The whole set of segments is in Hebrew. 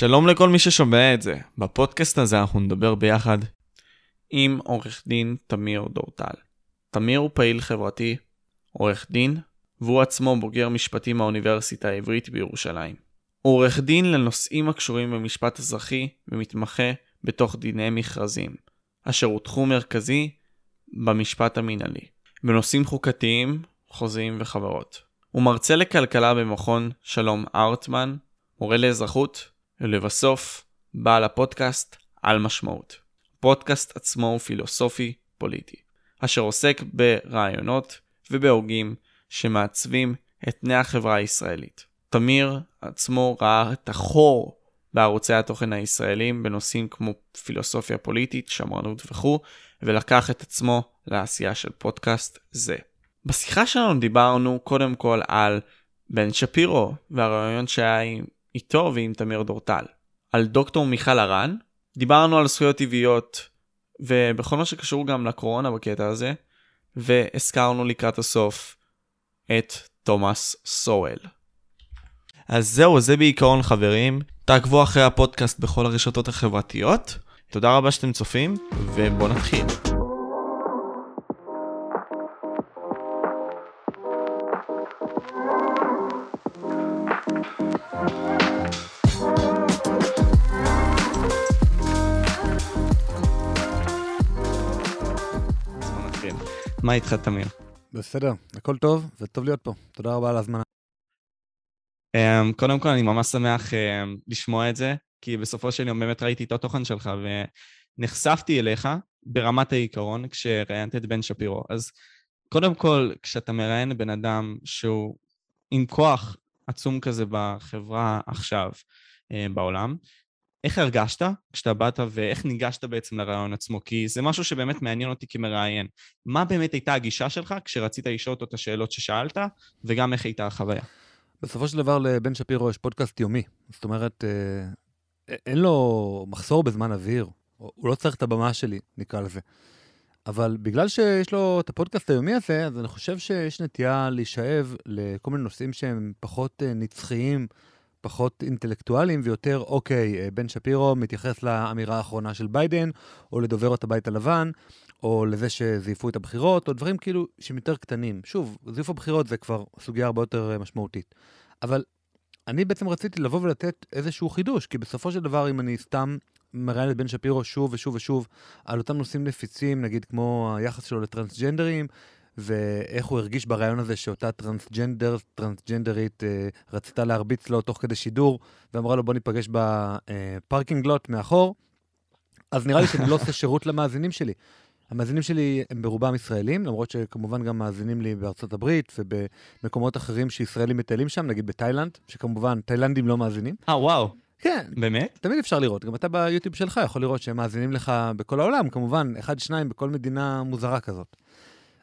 שלום לכל מי ששומע את זה. בפודקאסט הזה אנחנו נדבר ביחד עם עורך דין תמיר דורטל. תמיר הוא פעיל חברתי, עורך דין, והוא עצמו בוגר משפטים מהאוניברסיטה העברית בירושלים. הוא עורך דין לנושאים הקשורים במשפט אזרחי ומתמחה בתוך דיני מכרזים, אשר הוא תחום מרכזי במשפט המינהלי, בנושאים חוקתיים, חוזיים וחברות. הוא מרצה לכלכלה במכון שלום ארטמן, מורה לאזרחות, ולבסוף, בעל הפודקאסט על משמעות. פודקאסט עצמו הוא פילוסופי פוליטי, אשר עוסק ברעיונות ובהוגים שמעצבים את פני החברה הישראלית. תמיר עצמו ראה את החור בערוצי התוכן הישראלים בנושאים כמו פילוסופיה פוליטית, שמרנות וכו', ולקח את עצמו לעשייה של פודקאסט זה. בשיחה שלנו דיברנו קודם כל על בן שפירו והרעיון שהיה איתו ועם תמיר דורטל. על דוקטור מיכל הרן, דיברנו על זכויות טבעיות ובכל מה שקשור גם לקורונה בקטע הזה, והזכרנו לקראת הסוף את תומאס סואל. אז זהו, זה בעיקרון חברים. תעקבו אחרי הפודקאסט בכל הרשתות החברתיות. תודה רבה שאתם צופים, ובואו נתחיל. מה איתך, תמיר? בסדר, הכל טוב, וטוב להיות פה. תודה רבה על ההזמנה. Um, קודם כל, אני ממש שמח um, לשמוע את זה, כי בסופו של יום באמת ראיתי את התוכן שלך, ונחשפתי אליך ברמת העיקרון כשראיינת את בן שפירו. אז קודם כל, כשאתה מראיין בן אדם שהוא עם כוח עצום כזה בחברה עכשיו, uh, בעולם, איך הרגשת כשאתה באת ואיך ניגשת בעצם לרעיון עצמו? כי זה משהו שבאמת מעניין אותי כמראיין. מה באמת הייתה הגישה שלך כשרצית לשאול אותו את השאלות ששאלת, וגם איך הייתה החוויה? בסופו של דבר לבן שפירו יש פודקאסט יומי. זאת אומרת, אה, אין לו מחסור בזמן אוויר, הוא לא צריך את הבמה שלי, נקרא לזה. אבל בגלל שיש לו את הפודקאסט היומי הזה, אז אני חושב שיש נטייה להישאב לכל מיני נושאים שהם פחות אה, נצחיים. פחות אינטלקטואליים ויותר, אוקיי, אה, בן שפירו מתייחס לאמירה האחרונה של ביידן, או לדוברות הבית הלבן, או לזה שזייפו את הבחירות, או דברים כאילו שהם יותר קטנים. שוב, זייף הבחירות זה כבר סוגיה הרבה יותר אה, משמעותית. אבל אני בעצם רציתי לבוא ולתת איזשהו חידוש, כי בסופו של דבר, אם אני סתם מראיין את בן שפירו שוב ושוב ושוב על אותם נושאים נפיצים, נגיד כמו היחס שלו לטרנסג'נדרים, ואיך הוא הרגיש ברעיון הזה שאותה טרנסג'נדר, טרנסג'נדרית, אה, רצתה להרביץ לו תוך כדי שידור, ואמרה לו בוא ניפגש ב parking lot מאחור, אז נראה לי שאני לא עושה שירות למאזינים שלי. המאזינים שלי הם ברובם ישראלים, למרות שכמובן גם מאזינים לי בארצות הברית ובמקומות אחרים שישראלים מטיילים שם, נגיד בתאילנד, שכמובן תאילנדים לא מאזינים. אה, וואו. כן. באמת? תמיד אפשר לראות, גם אתה ביוטיוב שלך יכול לראות שהם מאזינים לך בכל העולם, כמובן, אחד, שניים בכל מדינה מוזרה כזאת.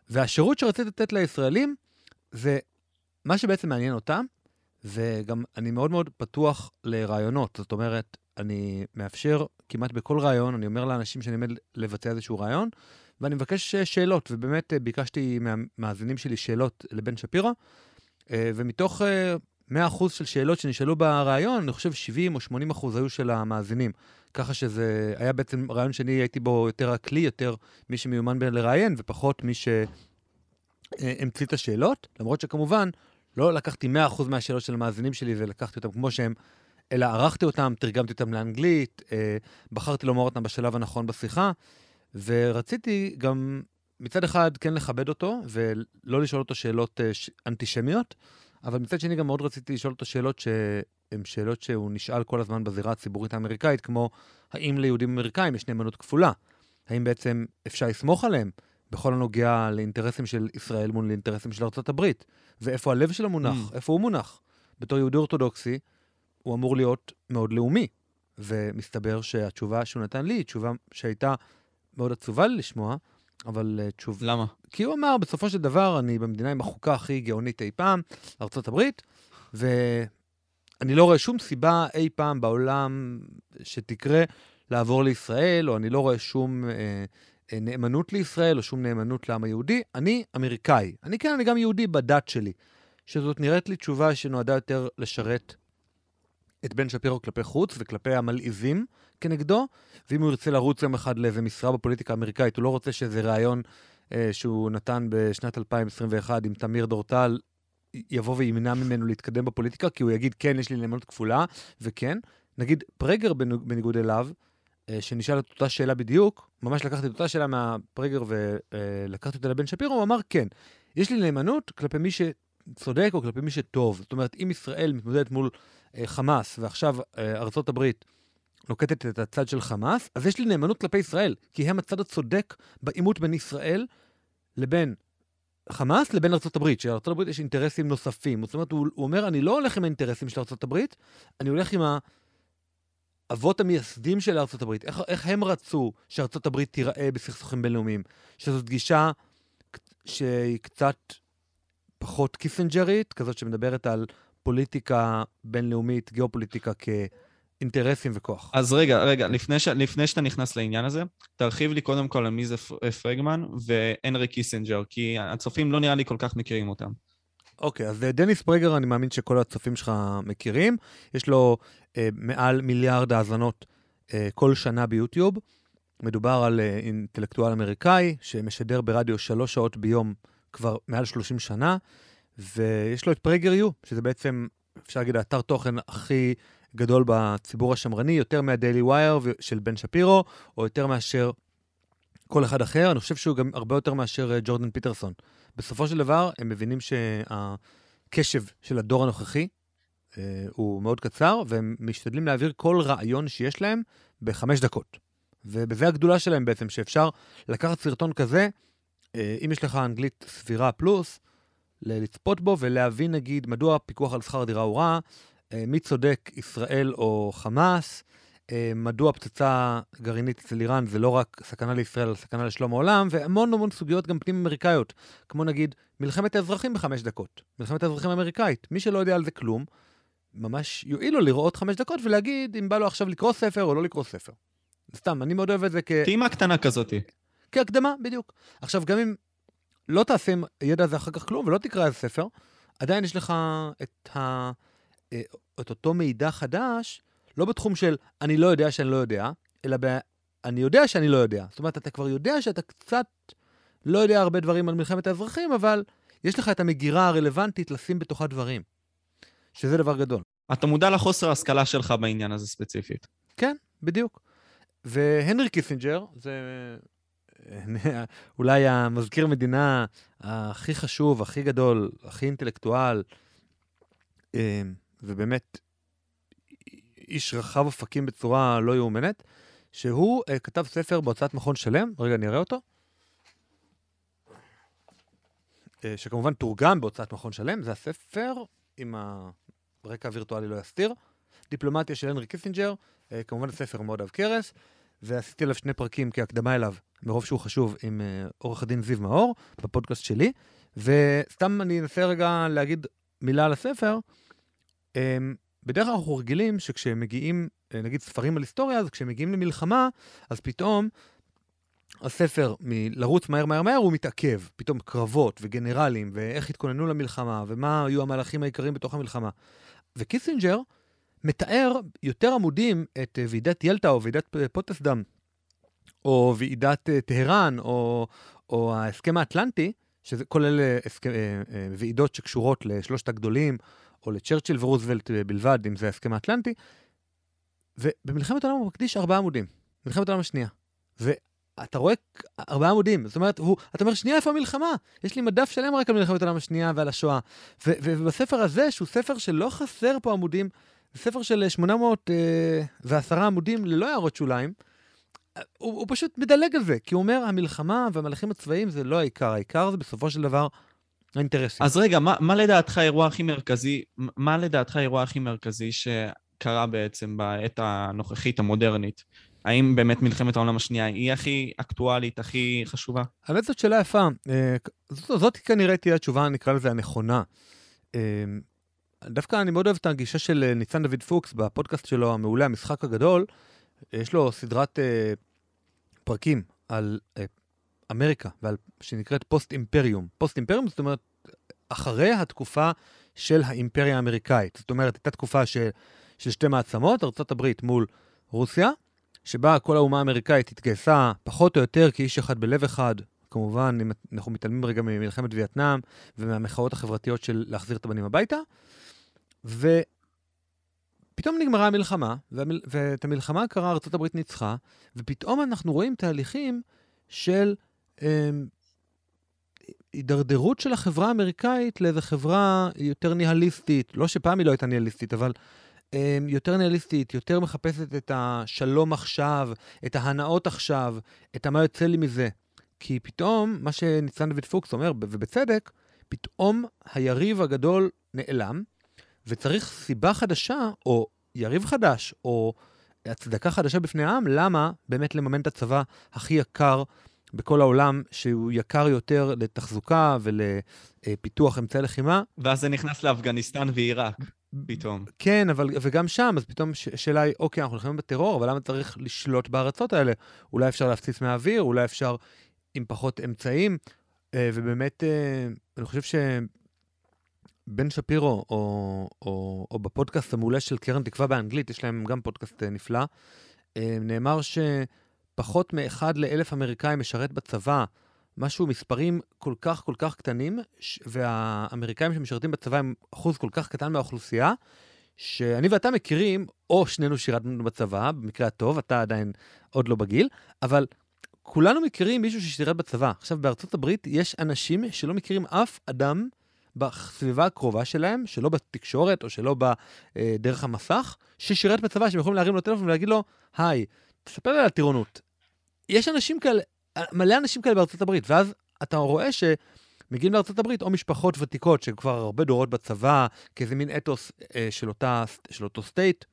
והשירות שרציתי לתת לישראלים זה מה שבעצם מעניין אותם, וגם אני מאוד מאוד פתוח לרעיונות. זאת אומרת, אני מאפשר כמעט בכל רעיון, אני אומר לאנשים שאני עומד לבצע איזשהו רעיון, ואני מבקש שאלות, ובאמת אה, ביקשתי מהמאזינים שלי שאלות לבן שפירו, אה, ומתוך 100% אה, של שאלות שנשאלו ברעיון, אני חושב 70 או 80% היו של המאזינים. ככה שזה היה בעצם רעיון שאני הייתי בו יותר הכלי, יותר מי שמיומן לראיין, ופחות מי שהמציא את השאלות. למרות שכמובן, לא לקחתי 100% מהשאלות של המאזינים שלי ולקחתי אותם כמו שהם, אלא ערכתי אותם, תרגמתי אותם לאנגלית, אה, בחרתי לומר אותם בשלב הנכון בשיחה, ורציתי גם מצד אחד כן לכבד אותו ולא לשאול אותו שאלות אה, אנטישמיות, אבל מצד שני גם מאוד רציתי לשאול אותו שאלות ש... הן שאלות שהוא נשאל כל הזמן בזירה הציבורית האמריקאית, כמו האם ליהודים אמריקאים יש נאמנות כפולה? האם בעצם אפשר לסמוך עליהם בכל הנוגע לאינטרסים של ישראל מול אינטרסים של ארה"ב? ואיפה הלב שלו מונח? Mm. איפה הוא מונח? בתור יהודי אורתודוקסי, הוא אמור להיות מאוד לאומי. ומסתבר שהתשובה שהוא נתן לי היא תשובה שהייתה מאוד עצובה לי לשמוע, אבל uh, תשוב... למה? כי הוא אמר, בסופו של דבר, אני במדינה עם החוקה הכי גאונית אי פעם, ארה"ב, ו... אני לא רואה שום סיבה אי פעם בעולם שתקרה לעבור לישראל, או אני לא רואה שום אה, אה, נאמנות לישראל, או שום נאמנות לעם היהודי. אני אמריקאי. אני כן, אני גם יהודי בדת שלי. שזאת נראית לי תשובה שנועדה יותר לשרת את בן שפירו כלפי חוץ וכלפי המלעיזים כנגדו, ואם הוא ירצה לרוץ יום אחד לאיזה משרה בפוליטיקה האמריקאית, הוא לא רוצה שאיזה ראיון אה, שהוא נתן בשנת 2021 עם תמיר דורטל יבוא וימנע ממנו להתקדם בפוליטיקה, כי הוא יגיד, כן, יש לי נאמנות כפולה, וכן. נגיד, פרגר בניגוד אליו, אה, שנשאל את אותה שאלה בדיוק, ממש לקחתי את אותה שאלה מהפרגר ולקחתי אותה לבן שפירו, הוא אמר, כן, יש לי נאמנות כלפי מי שצודק או כלפי מי שטוב. זאת אומרת, אם ישראל מתמודדת מול אה, חמאס, ועכשיו אה, הברית נוקטת את הצד של חמאס, אז יש לי נאמנות כלפי ישראל, כי הם הצד הצודק בעימות בין ישראל לבין חמאס לבין ארה"ב, שלארה"ב יש אינטרסים נוספים. זאת אומרת, הוא, הוא אומר, אני לא הולך עם האינטרסים של ארה"ב, אני הולך עם האבות המייסדים של ארה"ב. איך, איך הם רצו שארה"ב תיראה בסכסוכים בינלאומיים? שזאת גישה שהיא קצת פחות קיסנג'רית, כזאת שמדברת על פוליטיקה בינלאומית, גיאופוליטיקה כ... אינטרסים וכוח. אז רגע, רגע, לפני, ש... לפני שאתה נכנס לעניין הזה, תרחיב לי קודם כל על מי זה פרגר והנרי קיסינג'ר, כי הצופים לא נראה לי כל כך מכירים אותם. אוקיי, אז דניס פרגר, אני מאמין שכל הצופים שלך מכירים. יש לו אה, מעל מיליארד האזנות אה, כל שנה ביוטיוב. מדובר על אה, אינטלקטואל אמריקאי שמשדר ברדיו שלוש שעות ביום כבר מעל 30 שנה, ויש לו את פרגר יו, שזה בעצם, אפשר להגיד, האתר תוכן הכי גדול בציבור השמרני, יותר מהדיילי ווייר של בן שפירו, או יותר מאשר כל אחד אחר. אני חושב שהוא גם הרבה יותר מאשר אה, ג'ורדן פיטרסון. בסופו של דבר, הם מבינים שהקשב של הדור הנוכחי אה, הוא מאוד קצר, והם משתדלים להעביר כל רעיון שיש להם בחמש דקות. ובזה הגדולה שלהם בעצם, שאפשר לקחת סרטון כזה, אם יש לך אנגלית סבירה פלוס, לצפות בו ולהבין נגיד מדוע הפיקוח על שכר דירה הוא רע, אה, מי צודק, ישראל או חמאס, אה, מדוע פצצה גרעינית אצל איראן זה לא רק סכנה לישראל, אלא סכנה לשלום העולם, והמון המון סוגיות גם פנים-אמריקאיות, כמו נגיד מלחמת האזרחים בחמש דקות, מלחמת האזרחים האמריקאית. מי שלא יודע על זה כלום, ממש יועיל לו לראות חמש דקות ולהגיד אם בא לו עכשיו לקרוא ספר או לא לקרוא ספר. סתם, אני מאוד אוהב את זה כ... טעימה קטנה כזאתי. כהקדמה, בדיוק. עכשיו, גם אם לא תעשה עם הידע הזה אחר כך כלום ולא תקרא איזה ספר, עדיין יש לך את ה... אה, את אותו מידע חדש, לא בתחום של אני לא יודע שאני לא יודע, אלא ב... אני יודע שאני לא יודע. זאת אומרת, אתה כבר יודע שאתה קצת לא יודע הרבה דברים על מלחמת האזרחים, אבל יש לך את המגירה הרלוונטית לשים בתוכה דברים, שזה דבר גדול. אתה מודע לחוסר ההשכלה שלך בעניין הזה ספציפית. כן, בדיוק. והנרי קיסינג'ר, זה אולי המזכיר מדינה הכי חשוב, הכי גדול, הכי אינטלקטואל, אה, ובאמת איש רחב אופקים בצורה לא יאומנת, שהוא אה, כתב ספר בהוצאת מכון שלם, רגע אני אראה אותו, אה, שכמובן תורגם בהוצאת מכון שלם, זה הספר עם הרקע הווירטואלי לא יסתיר, דיפלומטיה של הנרי קיסינג'ר, כמובן ספר מאוד עב כרס, ועשיתי עליו שני פרקים כהקדמה אליו, מרוב שהוא חשוב, עם אה, עורך הדין זיו מאור, בפודקאסט שלי, וסתם אני אנסה רגע להגיד מילה על הספר, אמ, בדרך כלל אנחנו רגילים שכשמגיעים, אה, נגיד ספרים על היסטוריה, אז כשמגיעים למלחמה, אז פתאום הספר מלרוץ מהר מהר מהר הוא מתעכב. פתאום קרבות וגנרלים, ואיך התכוננו למלחמה, ומה היו המהלכים העיקריים בתוך המלחמה. וקיסינג'ר מתאר יותר עמודים את אה, ועידת ילטה או ועידת פוטסדם, או ועידת אה, טהרן, או, או ההסכם האטלנטי, שזה כל אלה ועידות שקשורות לשלושת הגדולים, או לצ'רצ'יל ורוזוולט בלבד, אם זה ההסכם האטלנטי, ובמלחמת העולם הוא מקדיש ארבעה עמודים, מלחמת העולם השנייה. ואתה רואה ארבעה עמודים, זאת אומרת, הוא, אתה אומר, שנייה, איפה המלחמה? יש לי מדף שלם רק על מלחמת העולם השנייה ועל השואה. ובספר הזה, שהוא ספר שלא חסר פה עמודים, ספר של 810 אה, עמודים ללא הערות שוליים, הוא, הוא פשוט מדלג על זה, כי הוא אומר, המלחמה והמהלכים הצבאיים זה לא העיקר, העיקר זה בסופו של דבר האינטרסים. אז רגע, מה, מה לדעתך האירוע הכי מרכזי, מה לדעתך האירוע הכי מרכזי שקרה בעצם בעת הנוכחית, המודרנית? האם באמת מלחמת העולם השנייה היא הכי אקטואלית, הכי חשובה? האמת זאת שאלה יפה. אה, זאת, זאת כנראה תהיה התשובה, נקרא לזה, הנכונה. אה, דווקא אני מאוד אוהב את הגישה של אה, ניצן דוד פוקס בפודקאסט שלו, המעולה, המשחק הגדול. יש לו סדרת פרקים על אמריקה, ועל, שנקראת פוסט אימפריום. פוסט אימפריום זאת אומרת, אחרי התקופה של האימפריה האמריקאית. זאת אומרת, הייתה תקופה ש, של שתי מעצמות, ארה"ב מול רוסיה, שבה כל האומה האמריקאית התגייסה פחות או יותר כאיש אחד בלב אחד. כמובן, אם אנחנו מתעלמים רגע ממלחמת וייטנאם ומהמחאות החברתיות של להחזיר את הבנים הביתה. ופתאום נגמרה המלחמה, והמל... ואת המלחמה הקרה ארה"ב ניצחה, ופתאום אנחנו רואים תהליכים של אה, הידרדרות של החברה האמריקאית לאיזו חברה יותר ניהליסטית. לא שפעם היא לא הייתה ניהליסטית, אבל אה, יותר ניהליסטית, יותר מחפשת את השלום עכשיו, את ההנאות עכשיו, את המה יוצא לי מזה. כי פתאום, מה שניצן דוד פוקס אומר, ובצדק, פתאום היריב הגדול נעלם, וצריך סיבה חדשה, או יריב חדש, או הצדקה חדשה בפני העם, למה באמת לממן את הצבא הכי יקר בכל העולם, שהוא יקר יותר לתחזוקה ולפיתוח אמצעי לחימה. ואז זה נכנס לאפגניסטן ועיראק. פתאום. כן, אבל וגם שם, אז פתאום השאלה היא, אוקיי, אנחנו נלחמים בטרור, אבל למה צריך לשלוט בארצות האלה? אולי אפשר להפציץ מהאוויר, אולי אפשר עם פחות אמצעים, אה, ובאמת, אה, אני חושב שבן שפירו, או, או, או בפודקאסט המעולה של קרן תקווה באנגלית, יש להם גם פודקאסט אה, נפלא, נאמר שפחות מאחד לאלף אמריקאים משרת בצבא, משהו, מספרים כל כך כל כך קטנים, והאמריקאים שמשרתים בצבא הם אחוז כל כך קטן מהאוכלוסייה, שאני ואתה מכירים, או שנינו שירתנו בצבא, במקרה הטוב, אתה עדיין עוד לא בגיל, אבל כולנו מכירים מישהו ששירת בצבא. עכשיו, בארצות הברית יש אנשים שלא מכירים אף אדם בסביבה הקרובה שלהם, שלא בתקשורת או שלא בדרך המסך, ששירת בצבא, שהם יכולים להרים לו טלפון ולהגיד לו, היי, תספר לי על הטירונות. יש אנשים כאלה, מלא אנשים כאלה בארצות הברית, ואז אתה רואה שמגיעים לארצות הברית או משפחות ותיקות שכבר הרבה דורות בצבא, כאיזה מין אתוס אה, של, אותה, של אותו סטייט,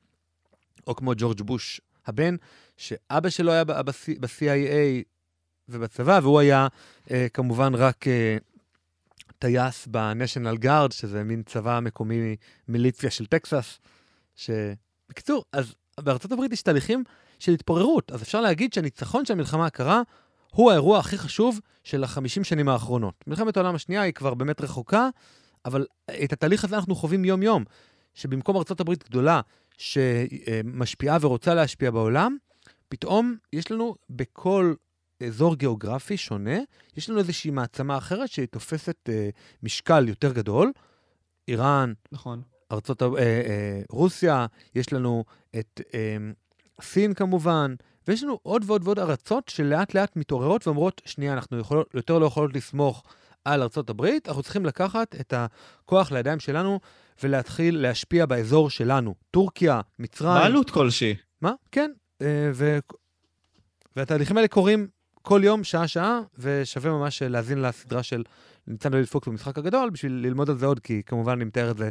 או כמו ג'ורג' בוש הבן, שאבא שלו היה ב-CIA ובצבא, והוא היה אה, כמובן רק אה, טייס ב-National Guard, שזה מין צבא מקומי מיליציה של טקסס. שבקיצור, אז בארצות הברית יש תהליכים של התפוררות, אז אפשר להגיד שהניצחון של המלחמה הקרה הוא האירוע הכי חשוב של החמישים שנים האחרונות. מלחמת העולם השנייה היא כבר באמת רחוקה, אבל את התהליך הזה אנחנו חווים יום-יום, שבמקום ארצות הברית גדולה שמשפיעה ורוצה להשפיע בעולם, פתאום יש לנו בכל אזור גיאוגרפי שונה, יש לנו איזושהי מעצמה אחרת שהיא תופסת אה, משקל יותר גדול. איראן, נכון. ארצות, אה, אה, רוסיה, יש לנו את אה, סין כמובן, ויש לנו עוד ועוד ועוד ארצות שלאט לאט מתעוררות ואומרות, שנייה, אנחנו יכול, יותר לא יכולות לסמוך על ארצות הברית, אנחנו צריכים לקחת את הכוח לידיים שלנו ולהתחיל להשפיע באזור שלנו. טורקיה, מצרים. בעלות כלשהי. מה? כן. אה, ו... והתהליכים האלה קורים כל יום, שעה-שעה, ושווה ממש להאזין לסדרה של ניצן דוד פוקס במשחק הגדול, בשביל ללמוד על זה עוד, כי כמובן אני מתאר את זה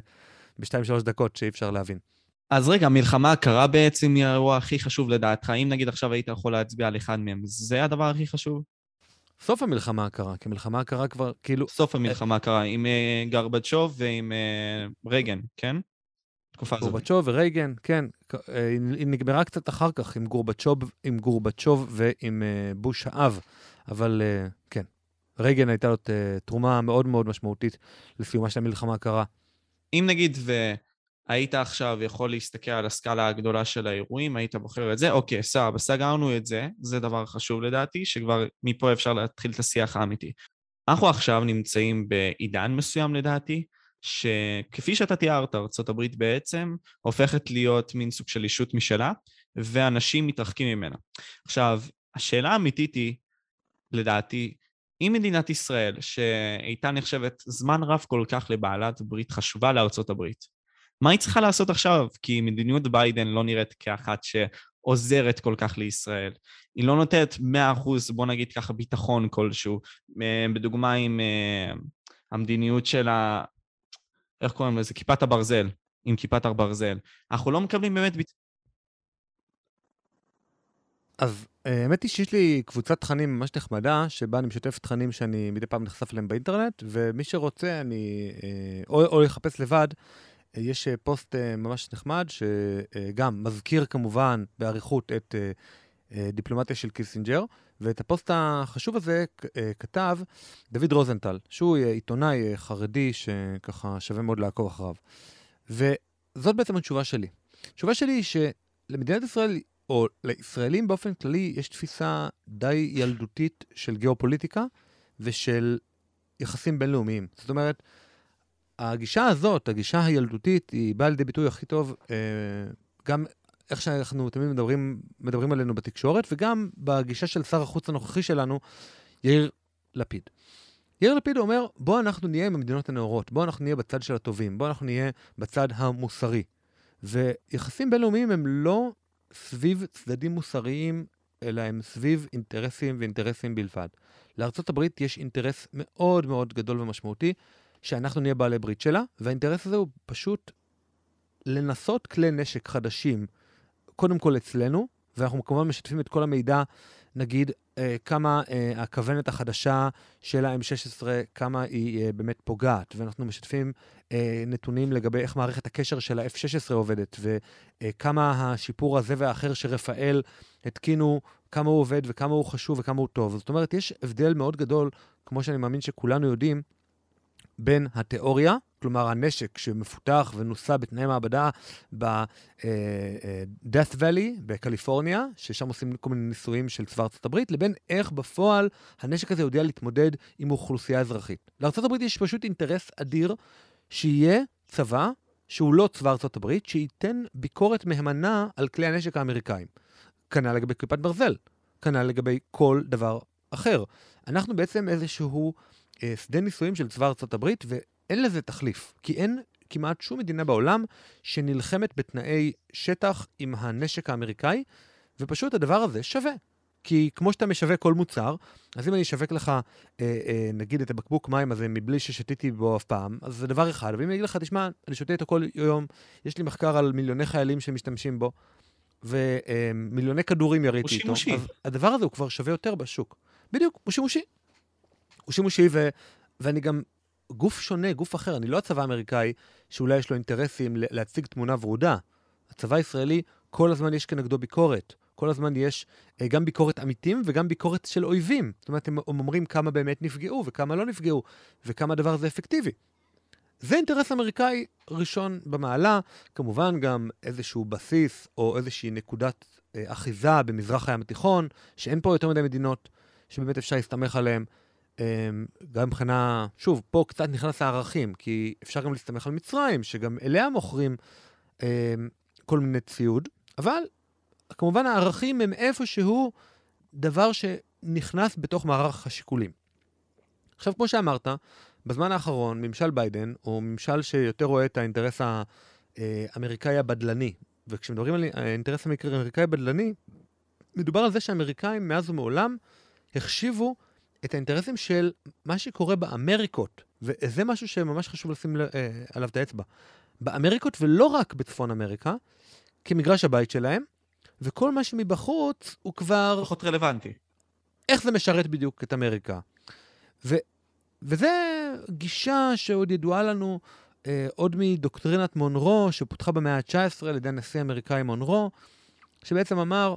בשתיים-שלוש דקות שאי אפשר להבין. אז רגע, המלחמה הקרה בעצם היא האירוע הכי חשוב לדעתך. אם נגיד עכשיו היית יכול להצביע על אחד מהם, זה הדבר הכי חשוב? סוף המלחמה הקרה, כי המלחמה הקרה כבר, כאילו... סוף המלחמה הקרה, עם uh, גרבצ'וב ועם uh, רייגן, כן? תקופה הזאת. גורבצ'וב ורייגן, כן. אה, היא נגמרה קצת אחר כך עם גורבצ'וב, עם גורבצ'וב ועם uh, בוש האב, אבל uh, כן. רייגן הייתה לו תרומה מאוד מאוד משמעותית לסיומה של המלחמה הקרה. אם נגיד והיית עכשיו יכול להסתכל על הסקאלה הגדולה של האירועים, היית בוחר את זה, אוקיי, סבבה, סגרנו את זה, זה דבר חשוב לדעתי, שכבר מפה אפשר להתחיל את השיח האמיתי. אנחנו עכשיו נמצאים בעידן מסוים לדעתי, שכפי שאתה תיארת, ארה"ב בעצם הופכת להיות מין סוג של אישות משלה, ואנשים מתרחקים ממנה. עכשיו, השאלה האמיתית היא, לדעתי, אם מדינת ישראל, שהייתה נחשבת זמן רב כל כך לבעלת ברית חשובה לארצות הברית, מה היא צריכה לעשות עכשיו? כי מדיניות ביידן לא נראית כאחת שעוזרת כל כך לישראל. היא לא נותנת 100%, בוא נגיד ככה, ביטחון כלשהו. אה, בדוגמה עם אה, המדיניות של. איך קוראים לזה? כיפת הברזל, עם כיפת הברזל. אנחנו לא מקבלים באמת... ביט... אז אה, האמת היא שיש לי קבוצת תכנים ממש נחמדה, שבה אני משתף תכנים שאני מדי פעם נחשף אליהם באינטרנט, ומי שרוצה, אני... אה, או, או לחפש לבד, אה, יש פוסט ממש נחמד, שגם מזכיר כמובן באריכות את דיפלומטיה של קיסינג'ר, ואת הפוסט החשוב הזה כתב דוד רוזנטל, שהוא עיתונאי חרדי שככה שווה מאוד לעקוב אחריו. וזאת בעצם התשובה שלי. התשובה שלי היא שלמדינת ישראל, או לישראלים באופן כללי, יש תפיסה די ילדותית של גיאופוליטיקה ושל יחסים בינלאומיים. זאת אומרת, הגישה הזאת, הגישה הילדותית, היא באה לידי ביטוי הכי טוב אה, גם איך שאנחנו תמיד מדברים, מדברים עלינו בתקשורת, וגם בגישה של שר החוץ הנוכחי שלנו, יאיר לפיד. יאיר לפיד אומר, בוא אנחנו נהיה עם המדינות הנאורות, בוא אנחנו נהיה בצד של הטובים, בוא אנחנו נהיה בצד המוסרי. ויחסים בינלאומיים הם לא סביב צדדים מוסריים, אלא הם סביב אינטרסים ואינטרסים בלבד. לארה"ב יש אינטרס מאוד מאוד גדול ומשמעותי, שאנחנו נהיה בעלי ברית שלה, והאינטרס הזה הוא פשוט לנסות כלי נשק חדשים, קודם כל אצלנו, ואנחנו כמובן משתפים את כל המידע, נגיד, אה, כמה אה, הכוונת החדשה של ה-M16, כמה היא אה, באמת פוגעת, ואנחנו משתפים אה, נתונים לגבי איך מערכת הקשר של ה-F16 עובדת, וכמה השיפור הזה והאחר שרפאל התקינו, כמה הוא עובד וכמה הוא חשוב וכמה הוא טוב. זאת אומרת, יש הבדל מאוד גדול, כמו שאני מאמין שכולנו יודעים, בין התיאוריה, כלומר הנשק שמפותח ונוסע בתנאי מעבדה ב-Death Valley בקליפורניה, ששם עושים כל מיני ניסויים של צבא ארצות הברית, לבין איך בפועל הנשק הזה יודע להתמודד עם אוכלוסייה אזרחית. לארצות הברית יש פשוט אינטרס אדיר שיהיה צבא שהוא לא צבא ארצות הברית, שייתן ביקורת מהימנה על כלי הנשק האמריקאים. כנ"ל לגבי כיפת ברזל, כנ"ל לגבי כל דבר אחר. אנחנו בעצם איזשהו אה, שדה ניסויים של צבא ארצות הברית, ואין לזה תחליף, כי אין כמעט שום מדינה בעולם שנלחמת בתנאי שטח עם הנשק האמריקאי, ופשוט הדבר הזה שווה. כי כמו שאתה משווק כל מוצר, אז אם אני אשווק לך, אה, אה, נגיד, את הבקבוק מים הזה מבלי ששתיתי בו אף פעם, אז זה דבר אחד. ואם אני אגיד לך, תשמע, אני שותה איתו כל יום, יש לי מחקר על מיליוני חיילים שמשתמשים בו, ומיליוני אה, כדורים יריתי איתו, אז הדבר הזה הוא כבר שווה יותר בשוק. בדיוק, הוא שימושי. הוא שימושי, ו, ואני גם גוף שונה, גוף אחר. אני לא הצבא האמריקאי, שאולי יש לו אינטרסים להציג תמונה ורודה. הצבא הישראלי, כל הזמן יש כנגדו ביקורת. כל הזמן יש אה, גם ביקורת עמיתים וגם ביקורת של אויבים. זאת אומרת, הם אומרים כמה באמת נפגעו וכמה לא נפגעו, וכמה הדבר הזה אפקטיבי. זה אינטרס אמריקאי ראשון במעלה, כמובן גם איזשהו בסיס או איזושהי נקודת אה, אחיזה במזרח הים התיכון, שאין פה יותר מדי מדינות שבאמת אפשר להסתמך עליהן. אמ, גם מבחינה, שוב, פה קצת נכנס הערכים, כי אפשר גם להסתמך על מצרים, שגם אליה מוכרים אמ, כל מיני ציוד, אבל כמובן הערכים הם איפשהו דבר שנכנס בתוך מערך השיקולים. עכשיו, כמו שאמרת, בזמן האחרון, ממשל ביידן, הוא ממשל שיותר רואה את האינטרס האמריקאי הבדלני, וכשמדברים על האינטרס האמריקאי הבדלני, מדובר על זה שהאמריקאים מאז ומעולם החשיבו את האינטרסים של מה שקורה באמריקות, וזה משהו שממש חשוב לשים אה, עליו את האצבע. באמריקות ולא רק בצפון אמריקה, כמגרש הבית שלהם, וכל מה שמבחוץ הוא כבר... פחות רלוונטי. איך זה משרת בדיוק את אמריקה. ו, וזה גישה שעוד ידועה לנו אה, עוד מדוקטרינת מונרו, שפותחה במאה ה-19 על ידי הנשיא האמריקאי מונרו, שבעצם אמר,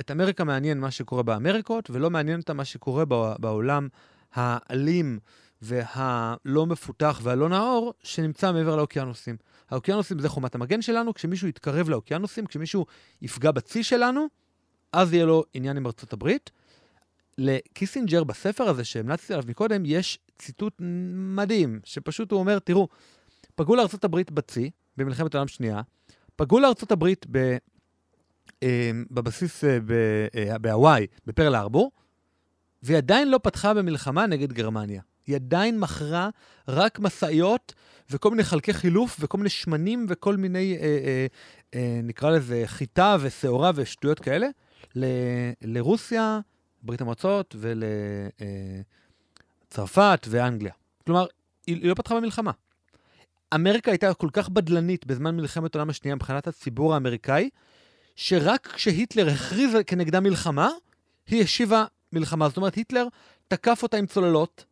את אמריקה מעניין מה שקורה באמריקות, ולא מעניין אותה מה שקורה בעולם האלים והלא מפותח והלא נאור, שנמצא מעבר לאוקיינוסים. האוקיינוסים זה חומת המגן שלנו, כשמישהו יתקרב לאוקיינוסים, כשמישהו יפגע בצי שלנו, אז יהיה לו עניין עם ארצות הברית. לקיסינג'ר בספר הזה שהמלצתי עליו מקודם, יש ציטוט מדהים, שפשוט הוא אומר, תראו, פגעו לארצות הברית בצי, במלחמת העולם שנייה, פגעו לארצות הברית ב... בבסיס אה, אה, בהוואי, בפרל ארבור, והיא עדיין לא פתחה במלחמה נגד גרמניה. היא עדיין מכרה רק משאיות וכל מיני חלקי חילוף וכל מיני שמנים וכל מיני, אה, אה, אה, נקרא לזה, חיטה ושעורה ושטויות כאלה, ל, לרוסיה, ברית המועצות ולצרפת אה, ואנגליה. כלומר, היא, היא לא פתחה במלחמה. אמריקה הייתה כל כך בדלנית בזמן מלחמת העולם השנייה מבחינת הציבור האמריקאי, שרק כשהיטלר הכריז כנגדה מלחמה, היא השיבה מלחמה. זאת אומרת, היטלר תקף אותה עם צוללות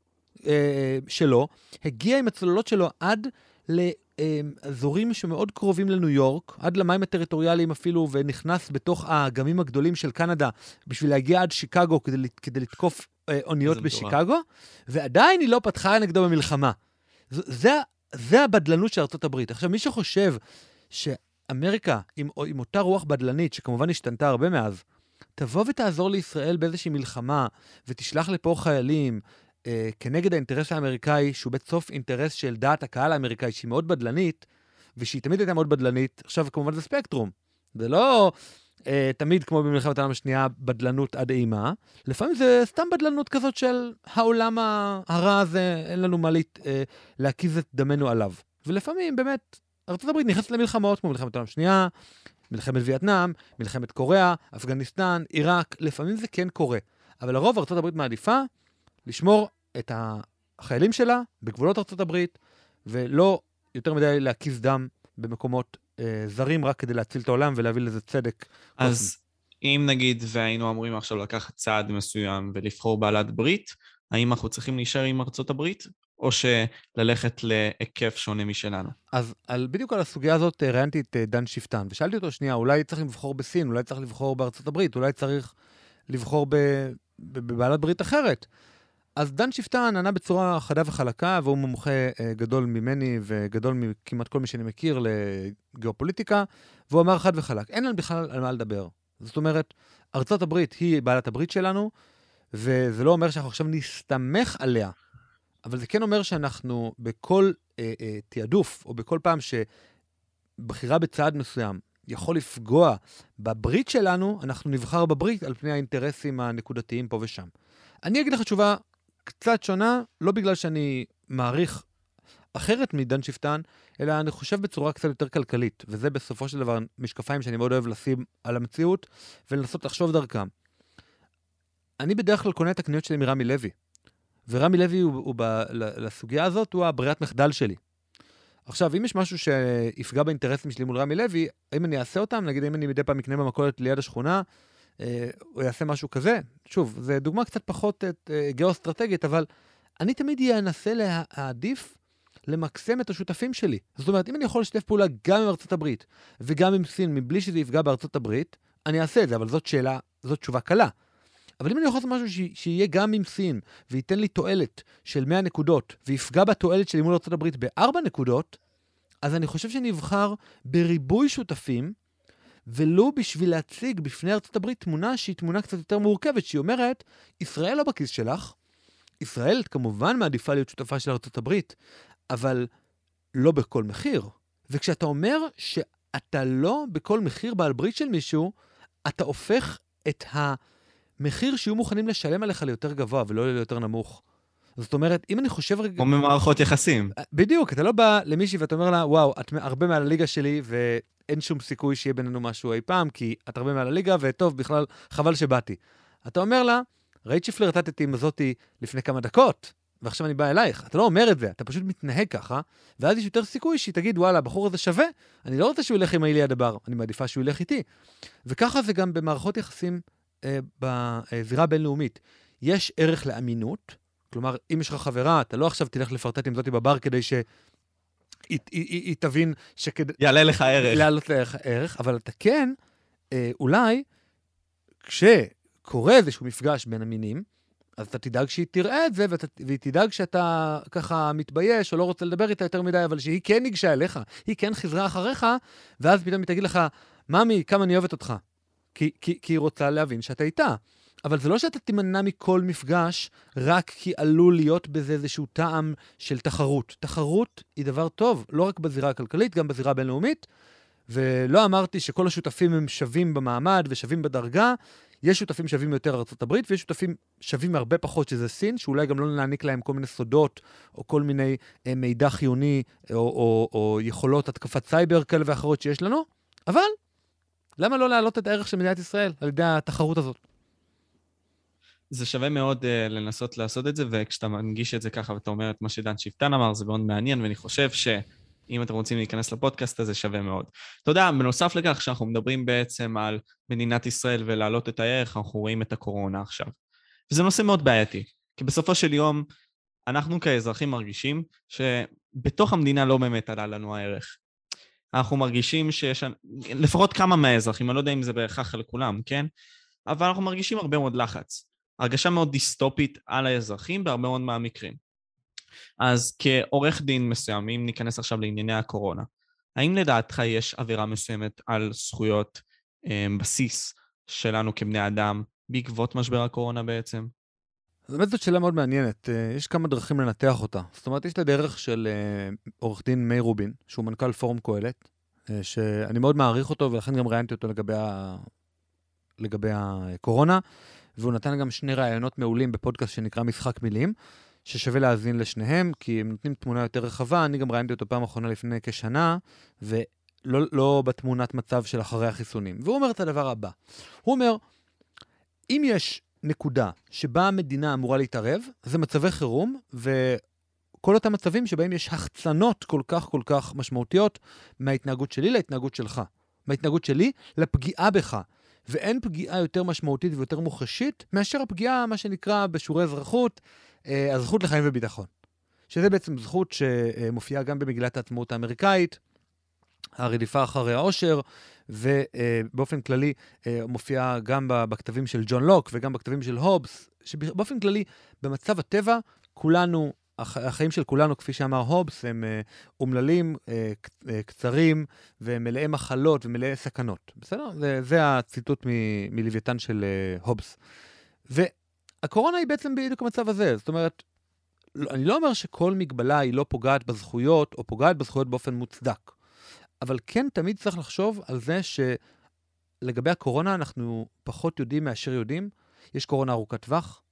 אה, שלו, הגיע עם הצוללות שלו עד לאזורים שמאוד קרובים לניו יורק, עד למים הטריטוריאליים אפילו, ונכנס בתוך האגמים הגדולים של קנדה בשביל להגיע עד שיקגו כדי, כדי לתקוף אה, אוניות בשיקגו, ועדיין היא לא פתחה נגדו במלחמה. זה, זה הבדלנות של ארה"ב. עכשיו, מי שחושב ש... אמריקה, עם, עם אותה רוח בדלנית, שכמובן השתנתה הרבה מאז, תבוא ותעזור לישראל באיזושהי מלחמה, ותשלח לפה חיילים אה, כנגד האינטרס האמריקאי, שהוא בסוף אינטרס של דעת הקהל האמריקאי, שהיא מאוד בדלנית, ושהיא תמיד הייתה מאוד בדלנית, עכשיו כמובן זה ספקטרום. זה לא אה, תמיד כמו במלחמת העולם השנייה, בדלנות עד אימה, לפעמים זה סתם בדלנות כזאת של העולם הרע הזה, אין לנו מה אה, להקיז את דמנו עליו. ולפעמים באמת, ארה"ב נכנסת למלחמות כמו מלחמת העולם השנייה, מלחמת וייטנאם, מלחמת קוריאה, אפגניסטן, עיראק, לפעמים זה כן קורה. אבל לרוב ארה"ב מעדיפה לשמור את החיילים שלה בגבולות ארה"ב, ולא יותר מדי להקיז דם במקומות אה, זרים רק כדי להציל את העולם ולהביא לזה צדק. אז אם נגיד והיינו אמורים עכשיו לקחת צעד מסוים ולבחור בעלת ברית, האם אנחנו צריכים להישאר עם ארצות הברית, או שללכת להיקף שונה משלנו? אז על, בדיוק על הסוגיה הזאת ראיינתי את אה, דן שפטן, ושאלתי אותו, שנייה, אולי צריך לבחור בסין, אולי צריך לבחור בארצות הברית, אולי צריך לבחור בבעלת ברית אחרת. אז דן שפטן ענה בצורה חדה וחלקה, והוא מומחה אה, גדול ממני וגדול מכמעט כל מי שאני מכיר לגיאופוליטיקה, והוא אמר חד וחלק, אין לנו בכלל על מה לדבר. זאת אומרת, ארצות הברית היא בעלת הברית שלנו, וזה לא אומר שאנחנו עכשיו נסתמך עליה, אבל זה כן אומר שאנחנו בכל אה, אה, תעדוף, או בכל פעם שבחירה בצעד מסוים יכול לפגוע בברית שלנו, אנחנו נבחר בברית על פני האינטרסים הנקודתיים פה ושם. אני אגיד לך תשובה קצת שונה, לא בגלל שאני מעריך אחרת מדן שפטן, אלא אני חושב בצורה קצת יותר כלכלית, וזה בסופו של דבר משקפיים שאני מאוד אוהב לשים על המציאות ולנסות לחשוב דרכם. אני בדרך כלל קונה את הקניות שלי מרמי לוי, ורמי לוי הוא, הוא ב, לסוגיה הזאת הוא הברירת מחדל שלי. עכשיו, אם יש משהו שיפגע באינטרסים שלי מול רמי לוי, האם אני אעשה אותם? נגיד, אם אני מדי פעם אקנה במכולת ליד השכונה, אה, הוא יעשה משהו כזה. שוב, זו דוגמה קצת פחות אה, גיאו-אסטרטגית, אבל אני תמיד אנסה להעדיף למקסם את השותפים שלי. זאת אומרת, אם אני יכול לשתף פעולה גם עם ארצות הברית וגם עם סין, מבלי שזה יפגע בארצות הברית, אני אעשה את זה, אבל זאת שאלה, זאת תשובה קלה. אבל אם אני יכול לעשות משהו ש... שיהיה גם עם סין, וייתן לי תועלת של 100 נקודות, ויפגע בתועלת שלי מול הברית ב-4 נקודות, אז אני חושב שאני אבחר בריבוי שותפים, ולו בשביל להציג בפני הברית תמונה שהיא תמונה קצת יותר מורכבת, שהיא אומרת, ישראל לא בכיס שלך, ישראל כמובן מעדיפה להיות שותפה של הברית, אבל לא בכל מחיר. וכשאתה אומר שאתה לא בכל מחיר בעל ברית של מישהו, אתה הופך את המחיר שיהיו מוכנים לשלם עליך ליותר גבוה ולא ליותר נמוך. זאת אומרת, אם אני חושב רגע... כמו במערכות יחסים. בדיוק, אתה לא בא למישהי ואתה אומר לה, וואו, את הרבה מעל הליגה שלי, אין שום סיכוי שיהיה בינינו משהו אי פעם, כי את הרבה מעל הליגה, וטוב, בכלל, חבל שבאתי. אתה אומר לה, ראית שפלרטטתי עם הזאתי לפני כמה דקות, ועכשיו אני בא אלייך. אתה לא אומר את זה, אתה פשוט מתנהג ככה, ואז יש יותר סיכוי שהיא תגיד, וואלה, הבחור הזה שווה, אני לא רוצה שהוא ילך עם ליד הבר, אני מעדיפה שהוא ילך איתי. וככה זה גם במערכות יחסים אה, בזירה הבינלאומית. יש ערך לאמינות, כלומר, אם יש לך חברה, אתה לא עכשיו תלך לפרטט עם זאתי בבר כדי ש... היא, היא, היא, היא תבין שכדי... יעלה לך ערך. יעלה לך ערך, אבל אתה כן, אה, אולי, כשקורה איזשהו מפגש בין המינים, אז אתה תדאג שהיא תראה את זה, ואת, והיא תדאג שאתה ככה מתבייש או לא רוצה לדבר איתה יותר מדי, אבל שהיא כן ניגשה אליך, היא כן חזרה אחריך, ואז פתאום היא תגיד לך, ממי, כמה אני אוהבת אותך. כי, כי, כי היא רוצה להבין שאתה איתה. אבל זה לא שאתה תימנע מכל מפגש רק כי עלול להיות בזה איזשהו טעם של תחרות. תחרות היא דבר טוב, לא רק בזירה הכלכלית, גם בזירה הבינלאומית. ולא אמרתי שכל השותפים הם שווים במעמד ושווים בדרגה. יש שותפים שווים יותר ארה"ב, ויש שותפים שווים הרבה פחות, שזה סין, שאולי גם לא נעניק להם כל מיני סודות, או כל מיני אה, מידע חיוני, או, או, או יכולות התקפת סייבר כאלה ואחרות שיש לנו, אבל למה לא להעלות את הערך של מדינת ישראל על ידי התחרות הזאת? זה שווה מאוד uh, לנסות לעשות את זה, וכשאתה מנגיש את זה ככה ואתה אומר את מה שדן שפטן אמר, זה מאוד מעניין, ואני חושב שאם אתם רוצים להיכנס לפודקאסט הזה, שווה מאוד. אתה יודע, בנוסף לכך שאנחנו מדברים בעצם על מדינת ישראל ולהעלות את הערך, אנחנו רואים את הקורונה עכשיו. וזה נושא מאוד בעייתי, כי בסופו של יום, אנחנו כאזרחים מרגישים שבתוך המדינה לא באמת עלה לנו הערך. אנחנו מרגישים שיש, לפחות כמה מהאזרחים, אני לא יודע אם זה בהכרח לכולם, כן? אבל אנחנו מרגישים הרבה מאוד לחץ. הרגשה מאוד דיסטופית על האזרחים בהרבה מאוד מהמקרים. אז כעורך דין מסוים, אם ניכנס עכשיו לענייני הקורונה, האם לדעתך יש עבירה מסוימת על זכויות אה, בסיס שלנו כבני אדם בעקבות משבר הקורונה בעצם? באמת זאת שאלה מאוד מעניינת. אה, יש כמה דרכים לנתח אותה. זאת אומרת, יש את הדרך של אה, עורך דין מאיר רובין, שהוא מנכ"ל פורום קהלת, אה, שאני מאוד מעריך אותו, ולכן גם ראיינתי אותו לגבי, ה... לגבי הקורונה, והוא נתן גם שני ראיונות מעולים בפודקאסט שנקרא משחק מילים, ששווה להאזין לשניהם, כי הם נותנים תמונה יותר רחבה. אני גם ראיינתי אותו פעם אחרונה לפני כשנה, ולא לא בתמונת מצב של אחרי החיסונים. והוא אומר את הדבר הבא. הוא אומר, אם יש נקודה שבה המדינה אמורה להתערב, זה מצבי חירום, וכל אותם מצבים שבהם יש החצנות כל כך כל כך משמעותיות מההתנהגות שלי להתנהגות שלך. מההתנהגות שלי לפגיעה בך. ואין פגיעה יותר משמעותית ויותר מוחשית מאשר הפגיעה, מה שנקרא בשיעורי אזרחות, אה, הזכות לחיים וביטחון. שזה בעצם זכות שמופיעה גם במגילת העצמאות האמריקאית, הרדיפה אחרי העושר, ובאופן כללי אה, מופיעה גם בכתבים של ג'ון לוק וגם בכתבים של הובס, שבאופן כללי, במצב הטבע, כולנו, החיים של כולנו, כפי שאמר הובס, הם אה, אומללים, קצרים ומלאי מחלות ומלאי סכנות. בסדר? זה, זה הציטוט מלוויתן של הובס. הקורונה היא בעצם בדיוק המצב הזה. זאת אומרת, אני לא אומר שכל מגבלה היא לא פוגעת בזכויות, או פוגעת בזכויות באופן מוצדק. אבל כן תמיד צריך לחשוב על זה שלגבי הקורונה אנחנו פחות יודעים מאשר יודעים. יש קורונה ארוכת טווח,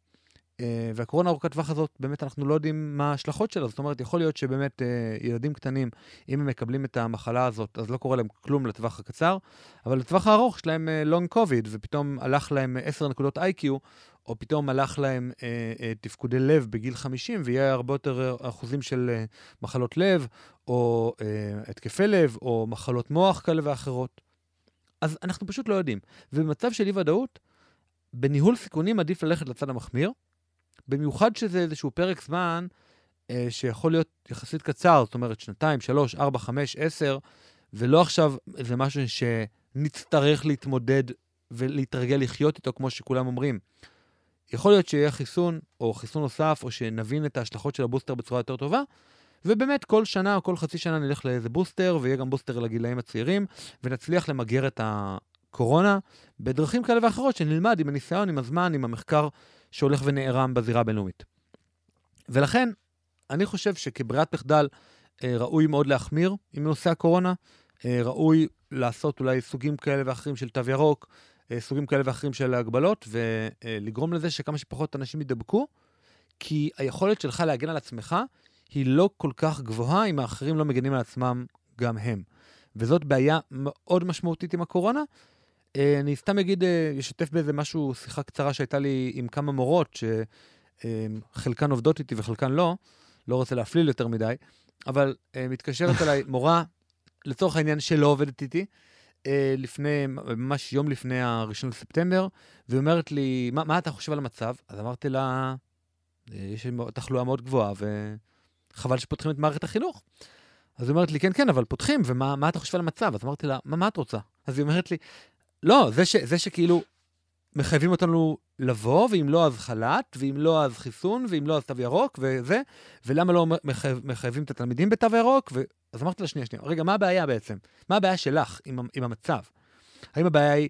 אה, והקורונה ארוכת טווח הזאת, באמת אנחנו לא יודעים מה ההשלכות שלה. זאת אומרת, יכול להיות שבאמת אה, ילדים קטנים, אם הם מקבלים את המחלה הזאת, אז לא קורה להם כלום לטווח הקצר, אבל לטווח הארוך יש להם אה, קוביד, ופתאום הלך להם 10 נקודות איי-קיו, או פתאום הלך להם אה, אה, תפקודי לב בגיל 50, ויהיה הרבה יותר אחוזים של אה, מחלות לב, או אה, התקפי לב, או מחלות מוח כאלה ואחרות. אז אנחנו פשוט לא יודעים. ובמצב של אי-ודאות, בניהול סיכונים עדיף ללכת לצד המחמיר, במיוחד שזה איזשהו פרק זמן אה, שיכול להיות יחסית קצר, זאת אומרת שנתיים, שלוש, ארבע, חמש, עשר, ולא עכשיו איזה משהו שנצטרך להתמודד ולהתרגל לחיות איתו, כמו שכולם אומרים. יכול להיות שיהיה חיסון, או חיסון נוסף, או שנבין את ההשלכות של הבוסטר בצורה יותר טובה, ובאמת כל שנה או כל חצי שנה נלך לאיזה בוסטר, ויהיה גם בוסטר לגילאים הצעירים, ונצליח למגר את הקורונה בדרכים כאלה ואחרות, שנלמד עם הניסיון, עם הזמן, עם המחקר שהולך ונערם בזירה הבינלאומית. ולכן, אני חושב שכברירת מחדל אה, ראוי מאוד להחמיר עם נושא הקורונה, אה, ראוי לעשות אולי סוגים כאלה ואחרים של תו ירוק, אה, סוגים כאלה ואחרים של הגבלות, ולגרום לזה שכמה שפחות אנשים יידבקו, כי היכולת שלך להגן על עצמך היא לא כל כך גבוהה אם האחרים לא מגנים על עצמם גם הם. וזאת בעיה מאוד משמעותית עם הקורונה, אה, אני סתם אגיד, אה, אשתף באיזה משהו, שיחה קצרה שהייתה לי עם כמה מורות, שחלקן עובדות איתי וחלקן לא, לא רוצה להפליל יותר מדי, אבל אה, מתקשרת אליי מורה, לצורך העניין שלא עובדת איתי, לפני, ממש יום לפני הראשון לספטמבר, והיא אומרת לי, מה, מה אתה חושב על המצב? אז אמרתי לה, יש תחלואה מאוד גבוהה, וחבל שפותחים את מערכת החינוך. אז היא אומרת לי, כן, כן, אבל פותחים, ומה אתה חושב על המצב? אז אמרתי לה, מה, מה את רוצה? אז היא אומרת לי, לא, זה, ש, זה שכאילו מחייבים אותנו לבוא, ואם לא אז חל"ת, ואם לא אז חיסון, ואם לא אז תו ירוק, וזה, ולמה לא מחייב, מחייבים את התלמידים בתו ירוק? ו... אז אמרתי לה, שנייה, שנייה, רגע, מה הבעיה בעצם? מה הבעיה שלך עם, עם המצב? האם הבעיה היא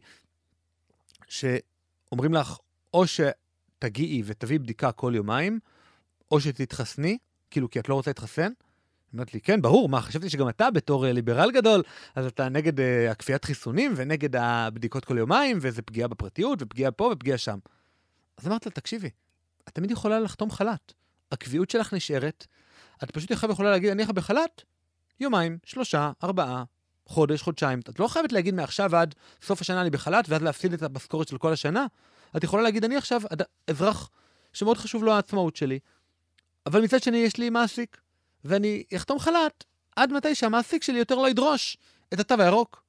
שאומרים לך, או שתגיעי ותביאי בדיקה כל יומיים, או שתתחסני, כאילו, כי את לא רוצה להתחסן? אומרת לי, כן, ברור, מה, חשבתי שגם אתה בתור אה, ליברל גדול, אז אתה נגד uh, הכפיית חיסונים ונגד הבדיקות כל יומיים, וזה פגיעה בפרטיות, ופגיעה פה ופגיעה שם. אז אמרתי לה, תקשיבי, את תמיד יכולה לחתום חל"ת. הקביעות שלך נשארת, את פשוט יכולה להגיד, אני בחל"ת, יומיים, שלושה, ארבעה, חודש, חודשיים. את לא חייבת להגיד מעכשיו עד סוף השנה אני בחל"ת, ואז להפסיד את המשכורת של כל השנה. את יכולה להגיד, אני עכשיו אזרח שמאוד חשוב לו העצמאות שלי, אבל מצד שני יש לי מעסיק. ואני אחתום חל"ת עד מתי שהמעסיק שלי יותר לא ידרוש את התו הירוק.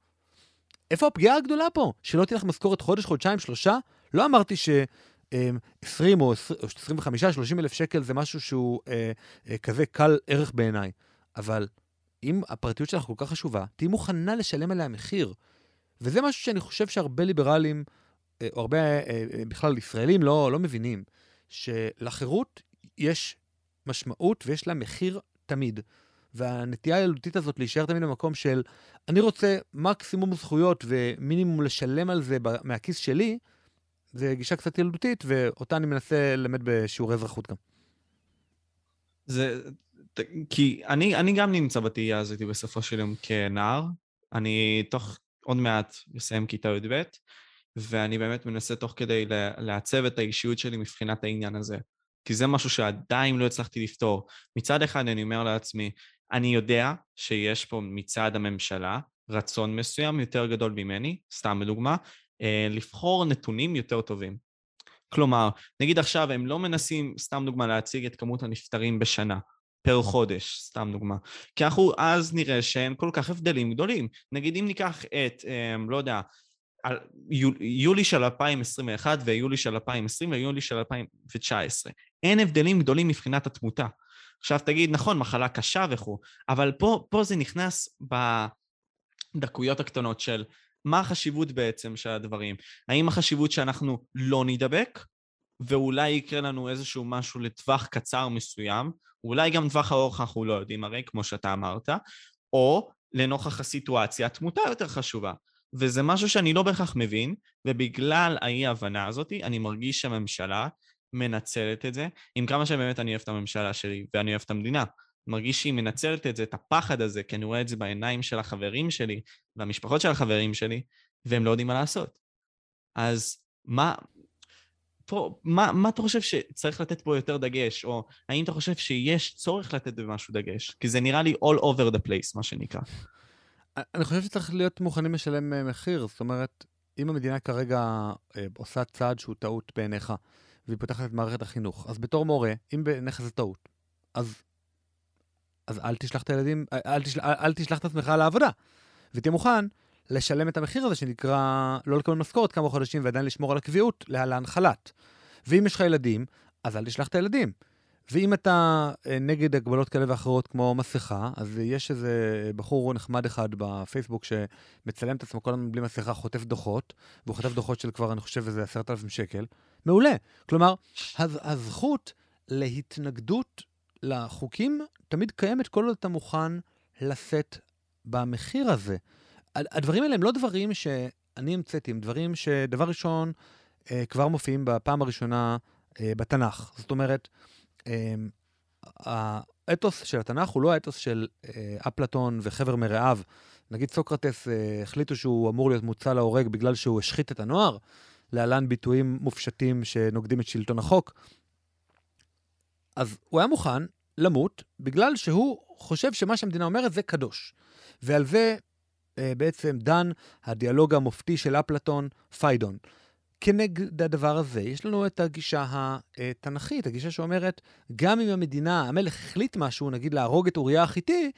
איפה הפגיעה הגדולה פה? שלא תהיה לך משכורת חודש, חודשיים, שלושה? לא אמרתי ש... 20 או 25, 30 אלף שקל זה משהו שהוא אה, אה, כזה קל ערך בעיניי. אבל אם הפרטיות שלך כל כך חשובה, תהיי מוכנה לשלם עליה מחיר. וזה משהו שאני חושב שהרבה ליברלים, אה, או הרבה אה, אה, בכלל ישראלים לא, לא מבינים, שלחירות יש משמעות ויש לה מחיר תמיד. והנטייה הילדותית הזאת להישאר תמיד במקום של אני רוצה מקסימום זכויות ומינימום לשלם על זה מהכיס שלי, זה גישה קצת ילדותית, ואותה אני מנסה ללמד בשיעורי אזרחות גם. זה, כי אני, אני גם נמצא בתהייה הזאת בסופו של יום כנער. אני תוך עוד מעט אסיים כיתה י"ב, ואני באמת מנסה תוך כדי לעצב את האישיות שלי מבחינת העניין הזה. כי זה משהו שעדיין לא הצלחתי לפתור. מצד אחד אני אומר לעצמי, אני יודע שיש פה מצד הממשלה רצון מסוים יותר גדול ממני, סתם לדוגמה, אה, לבחור נתונים יותר טובים. כלומר, נגיד עכשיו הם לא מנסים, סתם דוגמה, להציג את כמות הנפטרים בשנה, פר חודש, סתם דוגמה. כי אנחנו אז נראה שאין כל כך הבדלים גדולים. נגיד אם ניקח את, אה, לא יודע, יולי של 2021 ויולי של 2020 ויולי של 2019. אין הבדלים גדולים מבחינת התמותה. עכשיו תגיד, נכון, מחלה קשה וכו', אבל פה, פה זה נכנס בדקויות הקטנות של מה החשיבות בעצם של הדברים. האם החשיבות שאנחנו לא נידבק, ואולי יקרה לנו איזשהו משהו לטווח קצר מסוים, אולי גם טווח ארוך אנחנו לא יודעים הרי, כמו שאתה אמרת, או לנוכח הסיטואציה, התמותה יותר חשובה. וזה משהו שאני לא בהכרח מבין, ובגלל האי-הבנה הזאת, אני מרגיש שהממשלה מנצלת את זה, עם כמה שבאמת אני אוהב את הממשלה שלי ואני אוהב את המדינה. מרגיש שהיא מנצלת את זה, את הפחד הזה, כי אני רואה את זה בעיניים של החברים שלי והמשפחות של החברים שלי, והם לא יודעים מה לעשות. אז מה, פה, מה, מה אתה חושב שצריך לתת פה יותר דגש, או האם אתה חושב שיש צורך לתת במשהו דגש? כי זה נראה לי all over the place, מה שנקרא. אני חושב שצריך להיות מוכנים לשלם אה, מחיר, זאת אומרת, אם המדינה כרגע אה, עושה צעד שהוא טעות בעיניך, והיא פותחת את מערכת החינוך, אז בתור מורה, אם בעיניך זה טעות, אז, אז אל תשלח את הילדים, אה, אל, תשל, אל, אל תשלח את עצמך לעבודה, ותהיה מוכן לשלם את המחיר הזה שנקרא לא לקבל משכורת כמה חודשים ועדיין לשמור על הקביעות, להלן חל"ת. ואם יש לך ילדים, אז אל תשלח את הילדים. ואם אתה אה, נגד הגבלות כאלה ואחרות כמו מסכה, אז יש איזה בחור נחמד אחד בפייסבוק שמצלם את עצמו כל הזמן בלי מסכה, חוטף דוחות, והוא חוטף דוחות של כבר, אני חושב, איזה עשרת אלפים שקל. מעולה. כלומר, הזכות להתנגדות לחוקים תמיד קיימת כל עוד אתה מוכן לשאת במחיר הזה. הדברים האלה הם לא דברים שאני המצאתי, הם דברים שדבר ראשון אה, כבר מופיעים בפעם הראשונה אה, בתנ"ך. זאת אומרת, האתוס של התנ"ך הוא לא האתוס של אה, אפלטון וחבר מרעיו. נגיד סוקרטס אה, החליטו שהוא אמור להיות מוצא להורג בגלל שהוא השחית את הנוער, להלן ביטויים מופשטים שנוגדים את שלטון החוק. אז הוא היה מוכן למות בגלל שהוא חושב שמה שהמדינה אומרת זה קדוש. ועל זה אה, בעצם דן הדיאלוג המופתי של אפלטון, פיידון. כנגד הדבר הזה, יש לנו את הגישה התנ"כית, הגישה שאומרת, גם אם המדינה, המלך החליט משהו, נגיד להרוג את אוריה החיתי,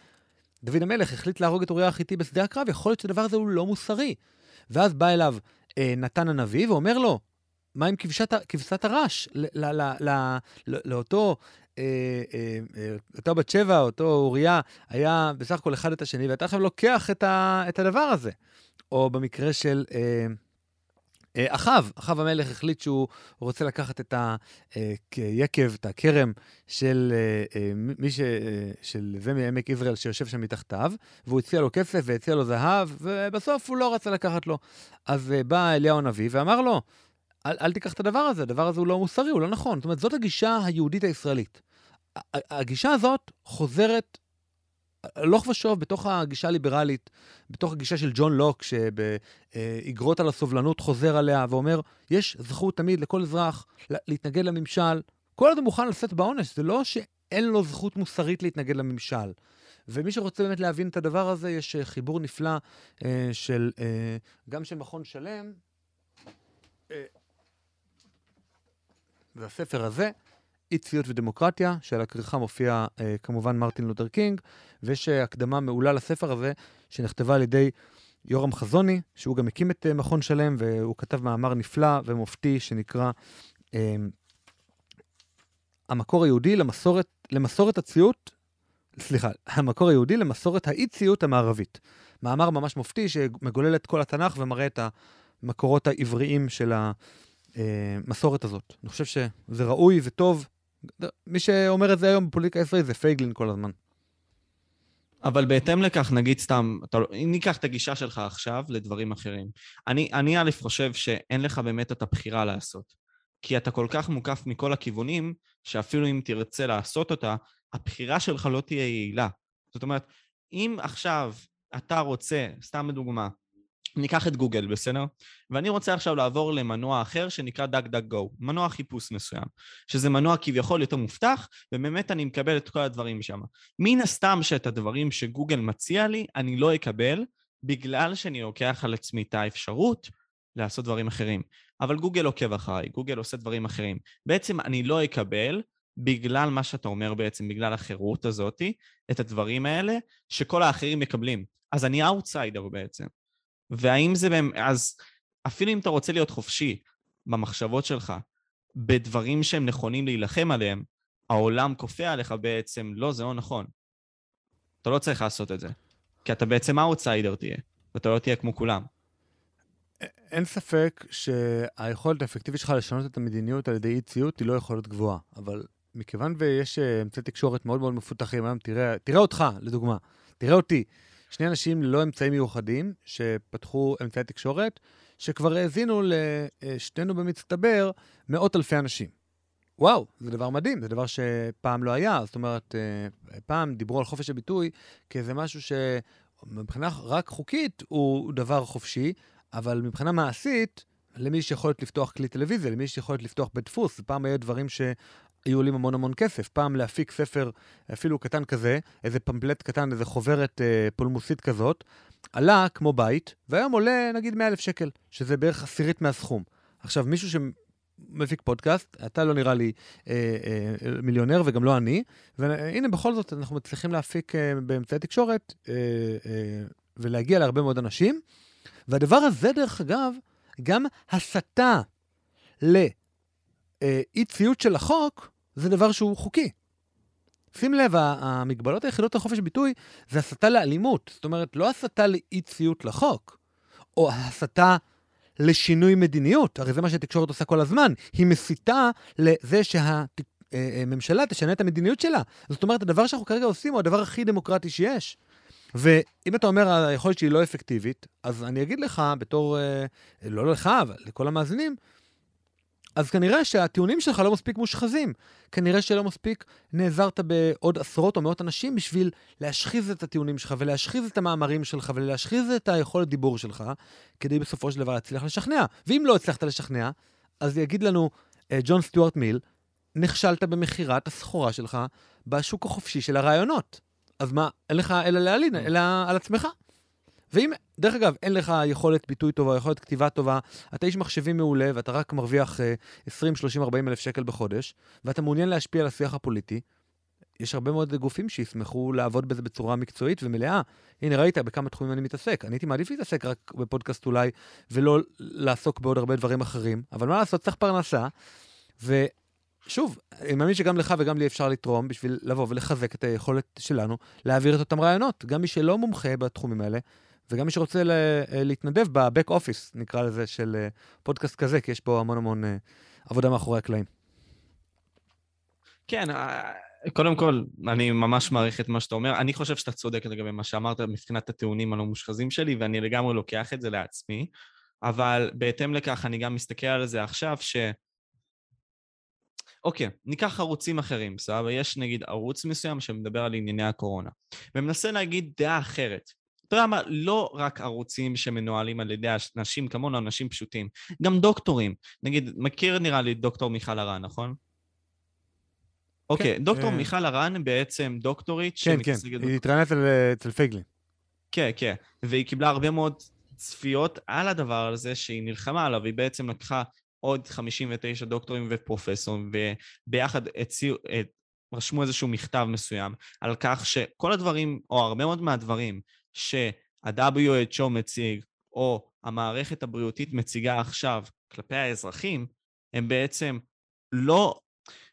דוד המלך החליט להרוג את אוריה החיתי בשדה הקרב, יכול להיות שהדבר הזה הוא לא מוסרי. ואז בא אליו אה, נתן הנביא ואומר לו, מה עם כבשת, כבשת הרש לאותו, אה, אה, אה, בת שבע, אותו אוריה, היה בסך הכל אחד את השני, ואתה עכשיו לוקח את, ה, את הדבר הזה. או במקרה של... אה, אחאב, אחאב המלך החליט שהוא רוצה לקחת את היקב, אה, את הכרם של אה, מי ש... של זה מעמק יזרעאל שיושב שם מתחתיו, והוא הציע לו כסף והציע לו זהב, ובסוף הוא לא רצה לקחת לו. אז בא אליהו הנביא ואמר לו, אל, אל תיקח את הדבר הזה, הדבר הזה הוא לא מוסרי, הוא לא נכון. זאת אומרת, זאת הגישה היהודית הישראלית. הגישה הזאת חוזרת הלוך ושוב בתוך הגישה הליברלית, בתוך הגישה של ג'ון לוק, שבאגרות על הסובלנות חוזר עליה ואומר, יש זכות תמיד לכל אזרח להתנגד לממשל. כל עוד הוא מוכן לשאת בעונש, זה לא שאין לו זכות מוסרית להתנגד לממשל. ומי שרוצה באמת להבין את הדבר הזה, יש אה, חיבור נפלא אה, של, אה, גם של מכון שלם, אה, הספר הזה, אי ציות ודמוקרטיה, שעל הכריכה מופיע אה, כמובן מרטין לותר קינג, ויש אה, הקדמה מעולה לספר הזה, שנכתבה על ידי יורם חזוני, שהוא גם הקים את אה, מכון שלם, והוא כתב מאמר נפלא ומופתי שנקרא אה, המקור היהודי למסורת, למסורת הציות, סליחה, המקור היהודי למסורת האי-ציות המערבית. מאמר ממש מופתי שמגולל את כל התנ"ך ומראה את המקורות העבריים של המסורת הזאת. אני חושב שזה ראוי וטוב מי שאומר את זה היום בפוליטיקה הישראלית זה פייגלין כל הזמן. אבל בהתאם לכך, נגיד סתם, אתה, לא- ניקח את הגישה שלך עכשיו לדברים אחרים. אני, אני א' חושב שאין לך באמת את הבחירה לעשות. כי אתה כל כך מוקף מכל הכיוונים, שאפילו אם תרצה לעשות אותה, הבחירה שלך לא תהיה יעילה. זאת אומרת, אם עכשיו אתה רוצה, סתם לדוגמה, ניקח את גוגל, בסדר? ואני רוצה עכשיו לעבור למנוע אחר שנקרא גו, מנוע חיפוש מסוים, שזה מנוע כביכול יותר מובטח, ובאמת אני מקבל את כל הדברים שם. מן הסתם שאת הדברים שגוגל מציע לי, אני לא אקבל, בגלל שאני לוקח על עצמי את האפשרות לעשות דברים אחרים. אבל גוגל עוקב אחריי, גוגל עושה דברים אחרים. בעצם אני לא אקבל, בגלל מה שאתה אומר בעצם, בגלל החירות הזאתי, את הדברים האלה, שכל האחרים מקבלים. אז אני אאוטסיידר בעצם. והאם זה באמת, אז אפילו אם אתה רוצה להיות חופשי במחשבות שלך, בדברים שהם נכונים להילחם עליהם, העולם כופה עליך בעצם, לא, זה לא נכון. אתה לא צריך לעשות את זה. כי אתה בעצם אאוטסיידר תהיה, ואתה לא תהיה כמו כולם. אין ספק שהיכולת האפקטיבית שלך לשנות את המדיניות על ידי אי ציות היא לא יכולת גבוהה, אבל מכיוון ויש אה, אמצעי תקשורת מאוד מאוד מפותחים היום, תראה, תראה אותך, לדוגמה, תראה אותי. שני אנשים ללא אמצעים מיוחדים שפתחו אמצעי תקשורת, שכבר האזינו לשנינו במצטבר מאות אלפי אנשים. וואו, זה דבר מדהים, זה דבר שפעם לא היה. זאת אומרת, אה, פעם דיברו על חופש הביטוי כאיזה משהו שמבחינה רק חוקית הוא דבר חופשי, אבל מבחינה מעשית, למי יש יכולת לפתוח כלי טלוויזיה, למי יש יכולת לפתוח בית דפוס, פעם היו דברים ש... היו עולים המון המון כסף. פעם להפיק ספר אפילו קטן כזה, איזה פמפלט קטן, איזה חוברת אה, פולמוסית כזאת, עלה כמו בית, והיום עולה נגיד 100 אלף שקל, שזה בערך עשירית מהסכום. עכשיו, מישהו שמפיק פודקאסט, אתה לא נראה לי אה, אה, מיליונר וגם לא אני, והנה בכל זאת אנחנו מצליחים להפיק אה, באמצעי תקשורת אה, אה, ולהגיע להרבה מאוד אנשים. והדבר הזה, דרך אגב, גם הסתה לאי ציות של החוק, זה דבר שהוא חוקי. שים לב, המגבלות היחידות על חופש ביטוי זה הסתה לאלימות. זאת אומרת, לא הסתה לאי ציות לחוק, או הסתה לשינוי מדיניות. הרי זה מה שהתקשורת עושה כל הזמן. היא מסיתה לזה שהממשלה אה, אה, תשנה את המדיניות שלה. זאת אומרת, הדבר שאנחנו כרגע עושים הוא הדבר הכי דמוקרטי שיש. ואם אתה אומר, היכולת שהיא לא אפקטיבית, אז אני אגיד לך, בתור, אה, לא לך, אבל לכל המאזינים, אז כנראה שהטיעונים שלך לא מספיק מושחזים. כנראה שלא מספיק נעזרת בעוד עשרות או מאות אנשים בשביל להשחיז את הטיעונים שלך ולהשחיז את המאמרים שלך ולהשחיז את היכולת דיבור שלך, כדי בסופו של דבר להצליח לשכנע. ואם לא הצלחת לשכנע, אז יגיד לנו uh, ג'ון סטיוארט מיל, נכשלת במכירת הסחורה שלך בשוק החופשי של הרעיונות. אז מה, אין לך אלא להלין, אלא על עצמך. ואם, דרך אגב, אין לך יכולת ביטוי טובה, יכולת כתיבה טובה, אתה איש מחשבים מעולה ואתה רק מרוויח 20, 30, 40 אלף שקל בחודש, ואתה מעוניין להשפיע על השיח הפוליטי, יש הרבה מאוד גופים שישמחו לעבוד בזה בצורה מקצועית ומלאה. הנה, ראית בכמה תחומים אני מתעסק. אני הייתי מעדיף להתעסק רק בפודקאסט אולי, ולא לעסוק בעוד הרבה דברים אחרים, אבל מה לעשות, צריך פרנסה. ושוב, אני מאמין שגם לך וגם לי אפשר לתרום בשביל לבוא ולחזק את היכולת שלנו להעביר את אותם רעיונות. גם מי שלא מומחה בתחומים האלה, וגם מי שרוצה אה, להתנדב בבק אופיס, נקרא לזה, של אה, פודקאסט כזה, כי יש פה המון המון אה, עבודה מאחורי הקלעים. כן, קודם כל, אני ממש מעריך את מה שאתה אומר. אני חושב שאתה צודק לגבי מה שאמרת מבחינת הטיעונים הלא מושחזים שלי, ואני לגמרי לוקח את זה לעצמי, אבל בהתאם לכך אני גם מסתכל על זה עכשיו, ש... אוקיי, ניקח ערוצים אחרים, בסדר? יש נגיד ערוץ מסוים שמדבר על ענייני הקורונה, ומנסה להגיד דעה אחרת. אתה יודע מה, לא רק ערוצים שמנוהלים על ידי אנשים כמונו, אנשים פשוטים, גם דוקטורים. נגיד, מכיר נראה לי דוקטור מיכל הרן, נכון? אוקיי, כן, דוקטור אה... מיכל הרן בעצם דוקטורית כן, כן, היא התראיינת אצל פייגלין. כן, כן, והיא קיבלה הרבה מאוד צפיות על הדבר הזה שהיא נלחמה עליו, היא בעצם לקחה עוד 59 דוקטורים ופרופסורים, וביחד הציעו, רשמו איזשהו מכתב מסוים על כך שכל הדברים, או הרבה מאוד מהדברים שה-WHO מציג, או המערכת הבריאותית מציגה עכשיו כלפי האזרחים, הם בעצם לא,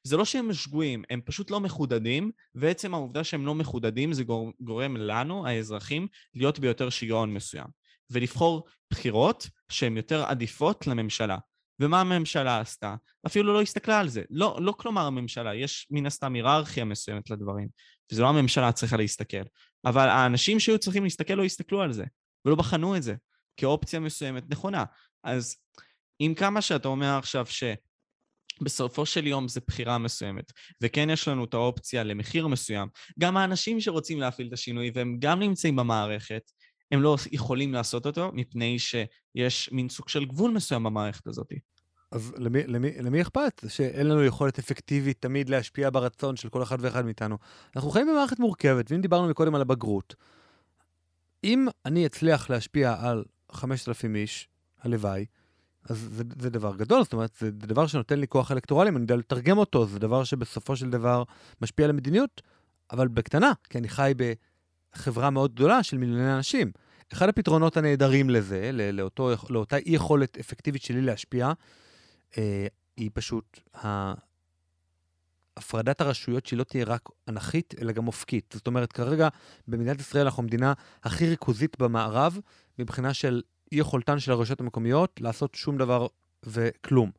זה לא שהם שגויים, הם פשוט לא מחודדים, ועצם העובדה שהם לא מחודדים זה גורם לנו, האזרחים, להיות ביותר שיגעון מסוים, ולבחור בחירות שהן יותר עדיפות לממשלה. ומה הממשלה עשתה? אפילו לא הסתכלה על זה. לא, לא כלומר הממשלה, יש מן הסתם היררכיה מסוימת לדברים, וזו לא הממשלה צריכה להסתכל. אבל האנשים שהיו צריכים להסתכל לא הסתכלו על זה, ולא בחנו את זה כאופציה מסוימת נכונה. אז עם כמה שאתה אומר עכשיו שבסופו של יום זה בחירה מסוימת, וכן יש לנו את האופציה למחיר מסוים, גם האנשים שרוצים להפעיל את השינוי והם גם נמצאים במערכת, הם לא יכולים לעשות אותו, מפני שיש מין סוג של גבול מסוים במערכת הזאת. אז למי, למי, למי אכפת שאין לנו יכולת אפקטיבית תמיד להשפיע ברצון של כל אחד ואחד מאיתנו? אנחנו חיים במערכת מורכבת, ואם דיברנו מקודם על הבגרות, אם אני אצליח להשפיע על 5,000 איש, הלוואי, אז זה, זה דבר גדול, זאת אומרת, זה דבר שנותן לי כוח אלקטורלי, אם אני יודע לתרגם אותו, זה דבר שבסופו של דבר משפיע על המדיניות, אבל בקטנה, כי אני חי בחברה מאוד גדולה של מיליוני אנשים. אחד הפתרונות הנהדרים לזה, לאותו, לאותה אי יכולת אפקטיבית שלי להשפיע, אה, היא פשוט הפרדת הרשויות שהיא לא תהיה רק אנכית, אלא גם אופקית. זאת אומרת, כרגע במדינת ישראל אנחנו המדינה הכי ריכוזית במערב, מבחינה של אי יכולתן של הרשויות המקומיות לעשות שום דבר וכלום.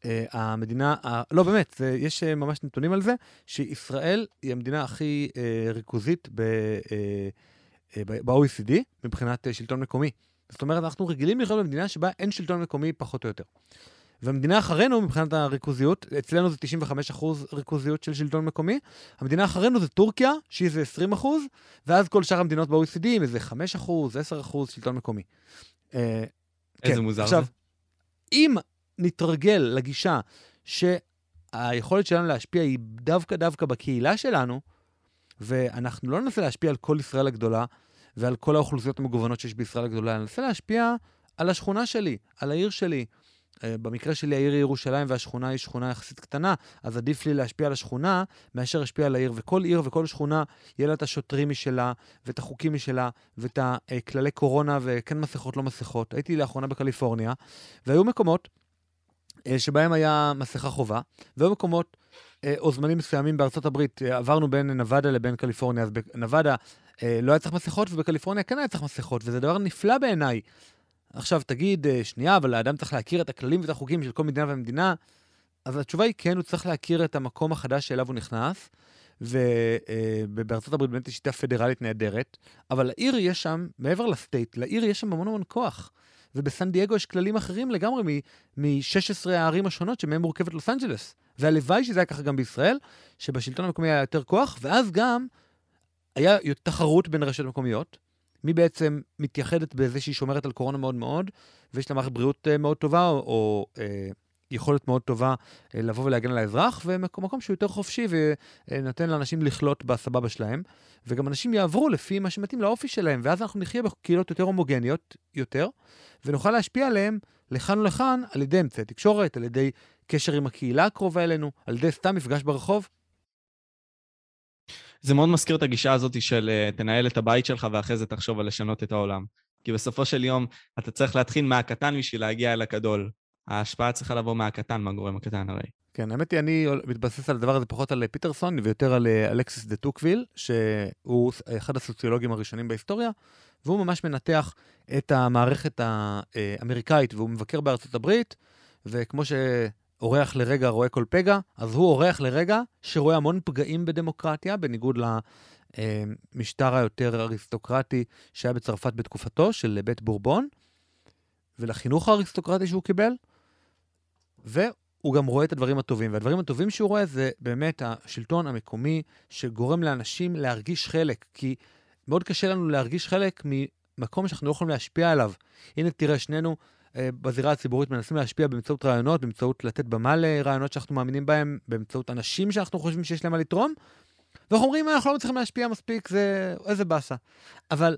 Uh, המדינה, uh, לא באמת, זה, יש uh, ממש נתונים על זה, שישראל היא המדינה הכי uh, ריכוזית ב-OECD uh, uh, מבחינת uh, שלטון מקומי. זאת אומרת, אנחנו רגילים לחיות במדינה שבה אין שלטון מקומי פחות או יותר. והמדינה אחרינו, מבחינת הריכוזיות, אצלנו זה 95% ריכוזיות של שלטון מקומי, המדינה אחרינו זה טורקיה, שהיא זה 20%, ואז כל שאר המדינות ב-OECD עם איזה 5%, 10% שלטון מקומי. אה, איזה כן. מוזר עכשיו, זה. אם נתרגל לגישה שהיכולת שלנו להשפיע היא דווקא דווקא בקהילה שלנו, ואנחנו לא ננסה להשפיע על כל ישראל הגדולה ועל כל האוכלוסיות המגוונות שיש בישראל הגדולה, ננסה להשפיע על השכונה שלי, על העיר שלי, במקרה שלי העיר היא ירושלים והשכונה היא שכונה יחסית קטנה, אז עדיף לי להשפיע על השכונה מאשר להשפיע על העיר. וכל עיר וכל שכונה, יהיה לה את השוטרים משלה, ואת החוקים משלה, ואת הכללי קורונה, וכן מסכות, לא מסכות. הייתי לאחרונה בקליפורניה, והיו מקומות אה, שבהם היה מסכה חובה, והיו מקומות אה, או זמנים מסוימים בארצות הברית, עברנו בין נבדה לבין קליפורניה, אז בנבדה לא היה צריך מסכות, ובקליפורניה כן היה צריך מסכות, וזה דבר נפלא בעיניי. עכשיו תגיד, אה, שנייה, אבל האדם צריך להכיר את הכללים ואת החוקים של כל מדינה ומדינה. אז התשובה היא כן, הוא צריך להכיר את המקום החדש שאליו הוא נכנס, ובארצות אה, הברית באמת יש שיטה פדרלית נהדרת, אבל לעיר יש שם, מעבר לסטייט, לעיר יש שם המון המון כוח. ובסן דייגו יש כללים אחרים לגמרי מ-16 הערים השונות שמהם מורכבת לוס אנג'לס. והלוואי שזה היה ככה גם בישראל, שבשלטון המקומי היה יותר כוח, ואז גם היה תחרות בין רשויות מקומיות, מי בעצם מתייחדת בזה שהיא שומרת על קורונה מאוד מאוד, ויש לה מערכת בריאות אה, מאוד טובה, או, או אה, יכולת מאוד טובה אה, לבוא ולהגן על האזרח, ומקום שהוא יותר חופשי ונותן לאנשים לחלות בסבבה שלהם, וגם אנשים יעברו לפי מה שמתאים לאופי שלהם, ואז אנחנו נחיה בקהילות יותר הומוגניות יותר, ונוכל להשפיע עליהם לכאן ולכאן על ידי אמצעי תקשורת, על ידי קשר עם הקהילה הקרובה אלינו, על ידי סתם מפגש ברחוב. זה מאוד מזכיר את הגישה הזאת של uh, תנהל את הבית שלך ואחרי זה תחשוב על לשנות את העולם. כי בסופו של יום אתה צריך להתחיל מהקטן בשביל להגיע אל הגדול. ההשפעה צריכה לבוא מהקטן, מהגורם הקטן הרי. כן, האמת היא, אני מתבסס על הדבר הזה פחות על פיטרסון ויותר על אה, אלכסיס דה טוקוויל, שהוא אחד הסוציולוגים הראשונים בהיסטוריה, והוא ממש מנתח את המערכת האמריקאית, והוא מבקר בארצות הברית, וכמו ש... אורח לרגע רואה כל פגע, אז הוא אורח לרגע שרואה המון פגעים בדמוקרטיה, בניגוד למשטר היותר אריסטוקרטי שהיה בצרפת בתקופתו, של בית בורבון, ולחינוך האריסטוקרטי שהוא קיבל, והוא גם רואה את הדברים הטובים. והדברים הטובים שהוא רואה זה באמת השלטון המקומי שגורם לאנשים להרגיש חלק, כי מאוד קשה לנו להרגיש חלק ממקום שאנחנו לא יכולים להשפיע עליו. הנה, תראה, שנינו בזירה הציבורית מנסים להשפיע באמצעות רעיונות, באמצעות לתת במה לרעיונות שאנחנו מאמינים בהם, באמצעות אנשים שאנחנו חושבים שיש להם מה לתרום, ואנחנו אומרים, אנחנו לא מצליחים להשפיע מספיק, זה איזה באסה. אבל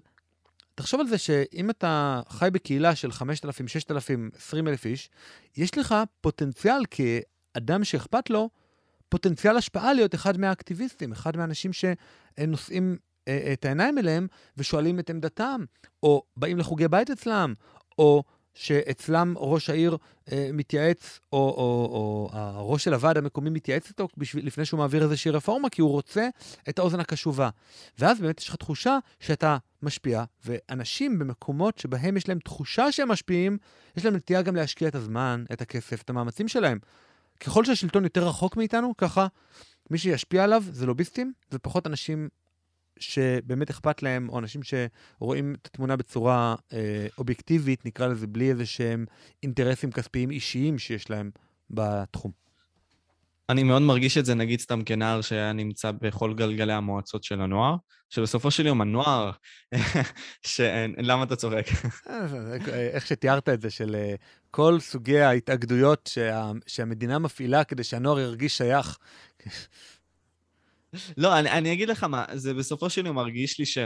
תחשוב על זה שאם אתה חי בקהילה של 5,000, 6,000, 20,000 איש, יש לך פוטנציאל כאדם שאכפת לו, פוטנציאל השפעה להיות אחד מהאקטיביסטים, אחד מהאנשים שנושאים אה, את העיניים אליהם ושואלים את עמדתם, או באים לחוגי בית אצלם, או שאצלם ראש העיר אה, מתייעץ, או, או, או הראש של הוועד המקומי מתייעץ איתו בשביל, לפני שהוא מעביר איזושהי רפורמה, כי הוא רוצה את האוזן הקשובה. ואז באמת יש לך תחושה שאתה משפיע, ואנשים במקומות שבהם יש להם תחושה שהם משפיעים, יש להם נטייה גם להשקיע את הזמן, את הכסף, את המאמצים שלהם. ככל שהשלטון יותר רחוק מאיתנו, ככה מי שישפיע עליו זה לוביסטים, ופחות אנשים שבאמת אכפת להם, או אנשים שרואים את התמונה בצורה אה, אובייקטיבית, נקרא לזה, בלי איזה שהם אינטרסים כספיים אישיים שיש להם בתחום. אני מאוד מרגיש את זה, נגיד סתם כנער שהיה נמצא בכל גלגלי המועצות של הנוער, שבסופו של יום הנוער, ש... למה אתה צוחק? איך שתיארת את זה, של אה, כל סוגי ההתאגדויות שה... שהמדינה מפעילה כדי שהנוער ירגיש שייך. לא, אני, אני אגיד לך מה, זה בסופו של יום מרגיש לי ש...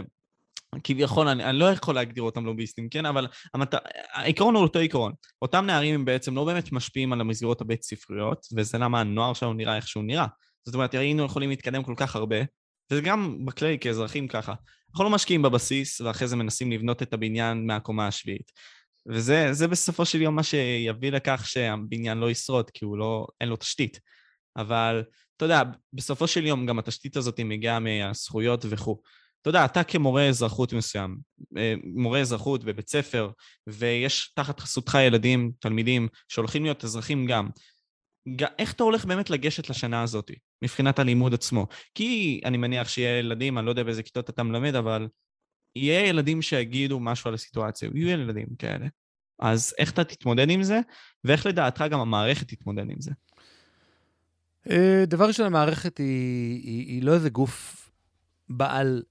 כביכול, אני, אני לא יכול להגדיר אותם לוביסטים, כן? אבל המת... העיקרון הוא אותו עיקרון. אותם נערים הם בעצם לא באמת משפיעים על המסגרות הבית ספריות, וזה למה הנוער שלנו נראה איך שהוא נראה. זאת אומרת, היינו יכולים להתקדם כל כך הרבה, וזה גם בכלי כאזרחים ככה. אנחנו לא משקיעים בבסיס, ואחרי זה מנסים לבנות את הבניין מהקומה השביעית. וזה בסופו של יום מה שיביא לכך שהבניין לא ישרוד, כי הוא לא, אין לו תשתית. אבל אתה יודע, בסופו של יום גם התשתית הזאת מגיעה מהזכויות וכו'. אתה יודע, אתה כמורה אזרחות מסוים, אה, מורה אזרחות בבית ספר, ויש תחת חסותך ילדים, תלמידים, שהולכים להיות אזרחים גם. איך אתה הולך באמת לגשת לשנה הזאת, מבחינת הלימוד עצמו? כי אני מניח שיהיה ילדים, אני לא יודע באיזה כיתות אתה מלמד, אבל יהיה ילדים שיגידו משהו על הסיטואציה, יהיו ילדים כאלה. אז איך אתה תתמודד עם זה, ואיך לדעתך גם המערכת תתמודד עם זה? אה, דבר ראשון, המערכת היא, היא, היא לא איזה גוף בעל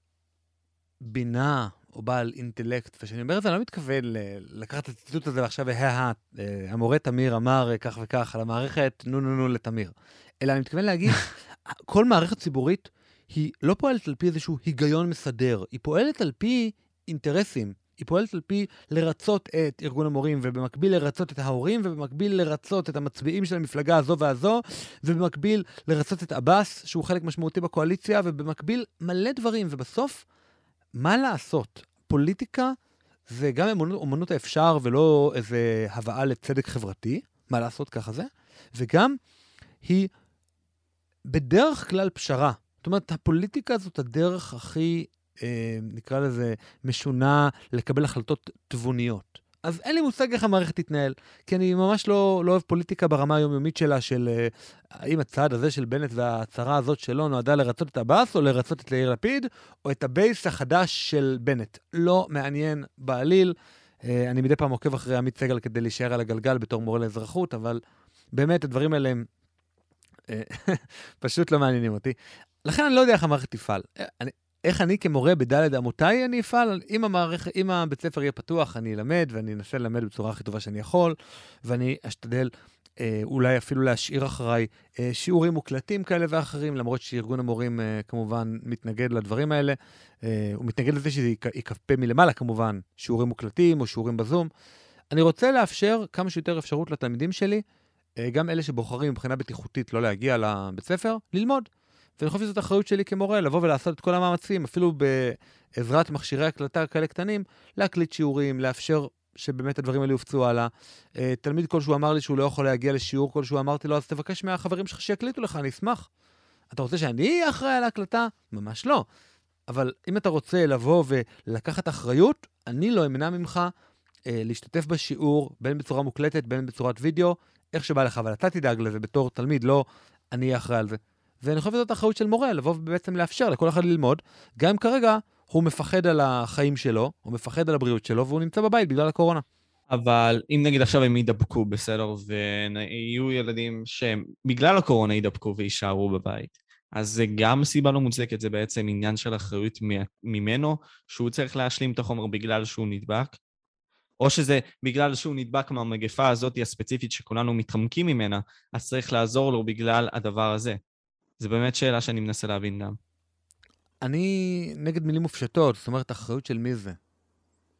בינה או בעל אינטלקט, וכשאני אומר את זה, אני לא מתכוון לקחת את הציטוט הזה ועכשיו, הא, אה, המורה תמיר אמר אה, כך וכך על המערכת, נו נו נו לתמיר. אלא אני מתכוון להגיד, כל מערכת ציבורית היא לא פועלת על פי איזשהו היגיון מסדר, היא פועלת על פי אינטרסים. היא פועלת על פי לרצות את ארגון המורים, ובמקביל לרצות את ההורים, ובמקביל לרצות את המצביעים של המפלגה הזו והזו, ובמקביל לרצות את עבאס, שהוא חלק משמעותי בקואליציה, ובמקביל מלא דברים, ובסוף מה לעשות? פוליטיקה זה גם אמנות, אמנות האפשר ולא איזה הבאה לצדק חברתי, מה לעשות, ככה זה, וגם היא בדרך כלל פשרה. זאת אומרת, הפוליטיקה זאת הדרך הכי, נקרא לזה, משונה לקבל החלטות תבוניות. אז אין לי מושג איך המערכת תתנהל, כי אני ממש לא, לא אוהב פוליטיקה ברמה היומיומית שלה, של אה, האם הצעד הזה של בנט וההצהרה הזאת שלו נועדה לרצות את עבאס, או לרצות את יאיר לפיד, או את הבייס החדש של בנט. לא מעניין בעליל. אה, אני מדי פעם עוקב אחרי עמית סגל כדי להישאר על הגלגל בתור מורה לאזרחות, אבל באמת הדברים האלה הם פשוט לא מעניינים אותי. לכן אני לא יודע איך המערכת תפעל. אני, איך אני כמורה בדלת אמותיי אני אפעל? אם, המערכ... אם הבית ספר יהיה פתוח, אני אלמד, ואני אנסה ללמד בצורה הכי טובה שאני יכול, ואני אשתדל אה, אולי אפילו להשאיר אחריי אה, שיעורים מוקלטים כאלה ואחרים, למרות שארגון המורים אה, כמובן מתנגד לדברים האלה. אה, הוא מתנגד לזה שזה ייכפה מלמעלה כמובן, שיעורים מוקלטים או שיעורים בזום. אני רוצה לאפשר כמה שיותר אפשרות לתלמידים שלי, אה, גם אלה שבוחרים מבחינה בטיחותית לא להגיע לבית ספר, ללמוד. ואני חושב שזאת אחריות שלי כמורה, לבוא ולעשות את כל המאמצים, אפילו בעזרת מכשירי הקלטה כאלה קטנים, להקליט שיעורים, לאפשר שבאמת הדברים האלה יופצו הלאה. אה, תלמיד כלשהו אמר לי שהוא לא יכול להגיע לשיעור כלשהו, אמרתי לו, אז תבקש מהחברים שלך שיקליטו לך, אני אשמח. אתה רוצה שאני אהיה אחראי על ההקלטה? ממש לא. אבל אם אתה רוצה לבוא ולקחת אחריות, אני לא אמנע ממך אה, להשתתף בשיעור, בין בצורה מוקלטת, בין בצורת וידאו, איך שבא לך, אבל אתה תדאג לזה בתור תלמיד, לא אני אהיה אחראי על זה. ואני חושב שזאת אחריות של מורה, לבוא ובעצם לאפשר לכל אחד ללמוד, גם אם כרגע הוא מפחד על החיים שלו, הוא מפחד על הבריאות שלו, והוא נמצא בבית בגלל הקורונה. אבל אם נגיד עכשיו הם יידבקו, בסדר, ויהיו ילדים שהם בגלל הקורונה יידבקו ויישארו בבית, אז זה גם סיבה לא מוצדקת, זה בעצם עניין של אחריות ממנו, שהוא צריך להשלים את החומר בגלל שהוא נדבק, או שזה בגלל שהוא נדבק מהמגפה הזאת הספציפית שכולנו מתחמקים ממנה, אז צריך לעזור לו בגלל הדבר הזה. זה באמת שאלה שאני מנסה להבין גם. אני נגד מילים מופשטות, זאת אומרת, אחריות של מי זה?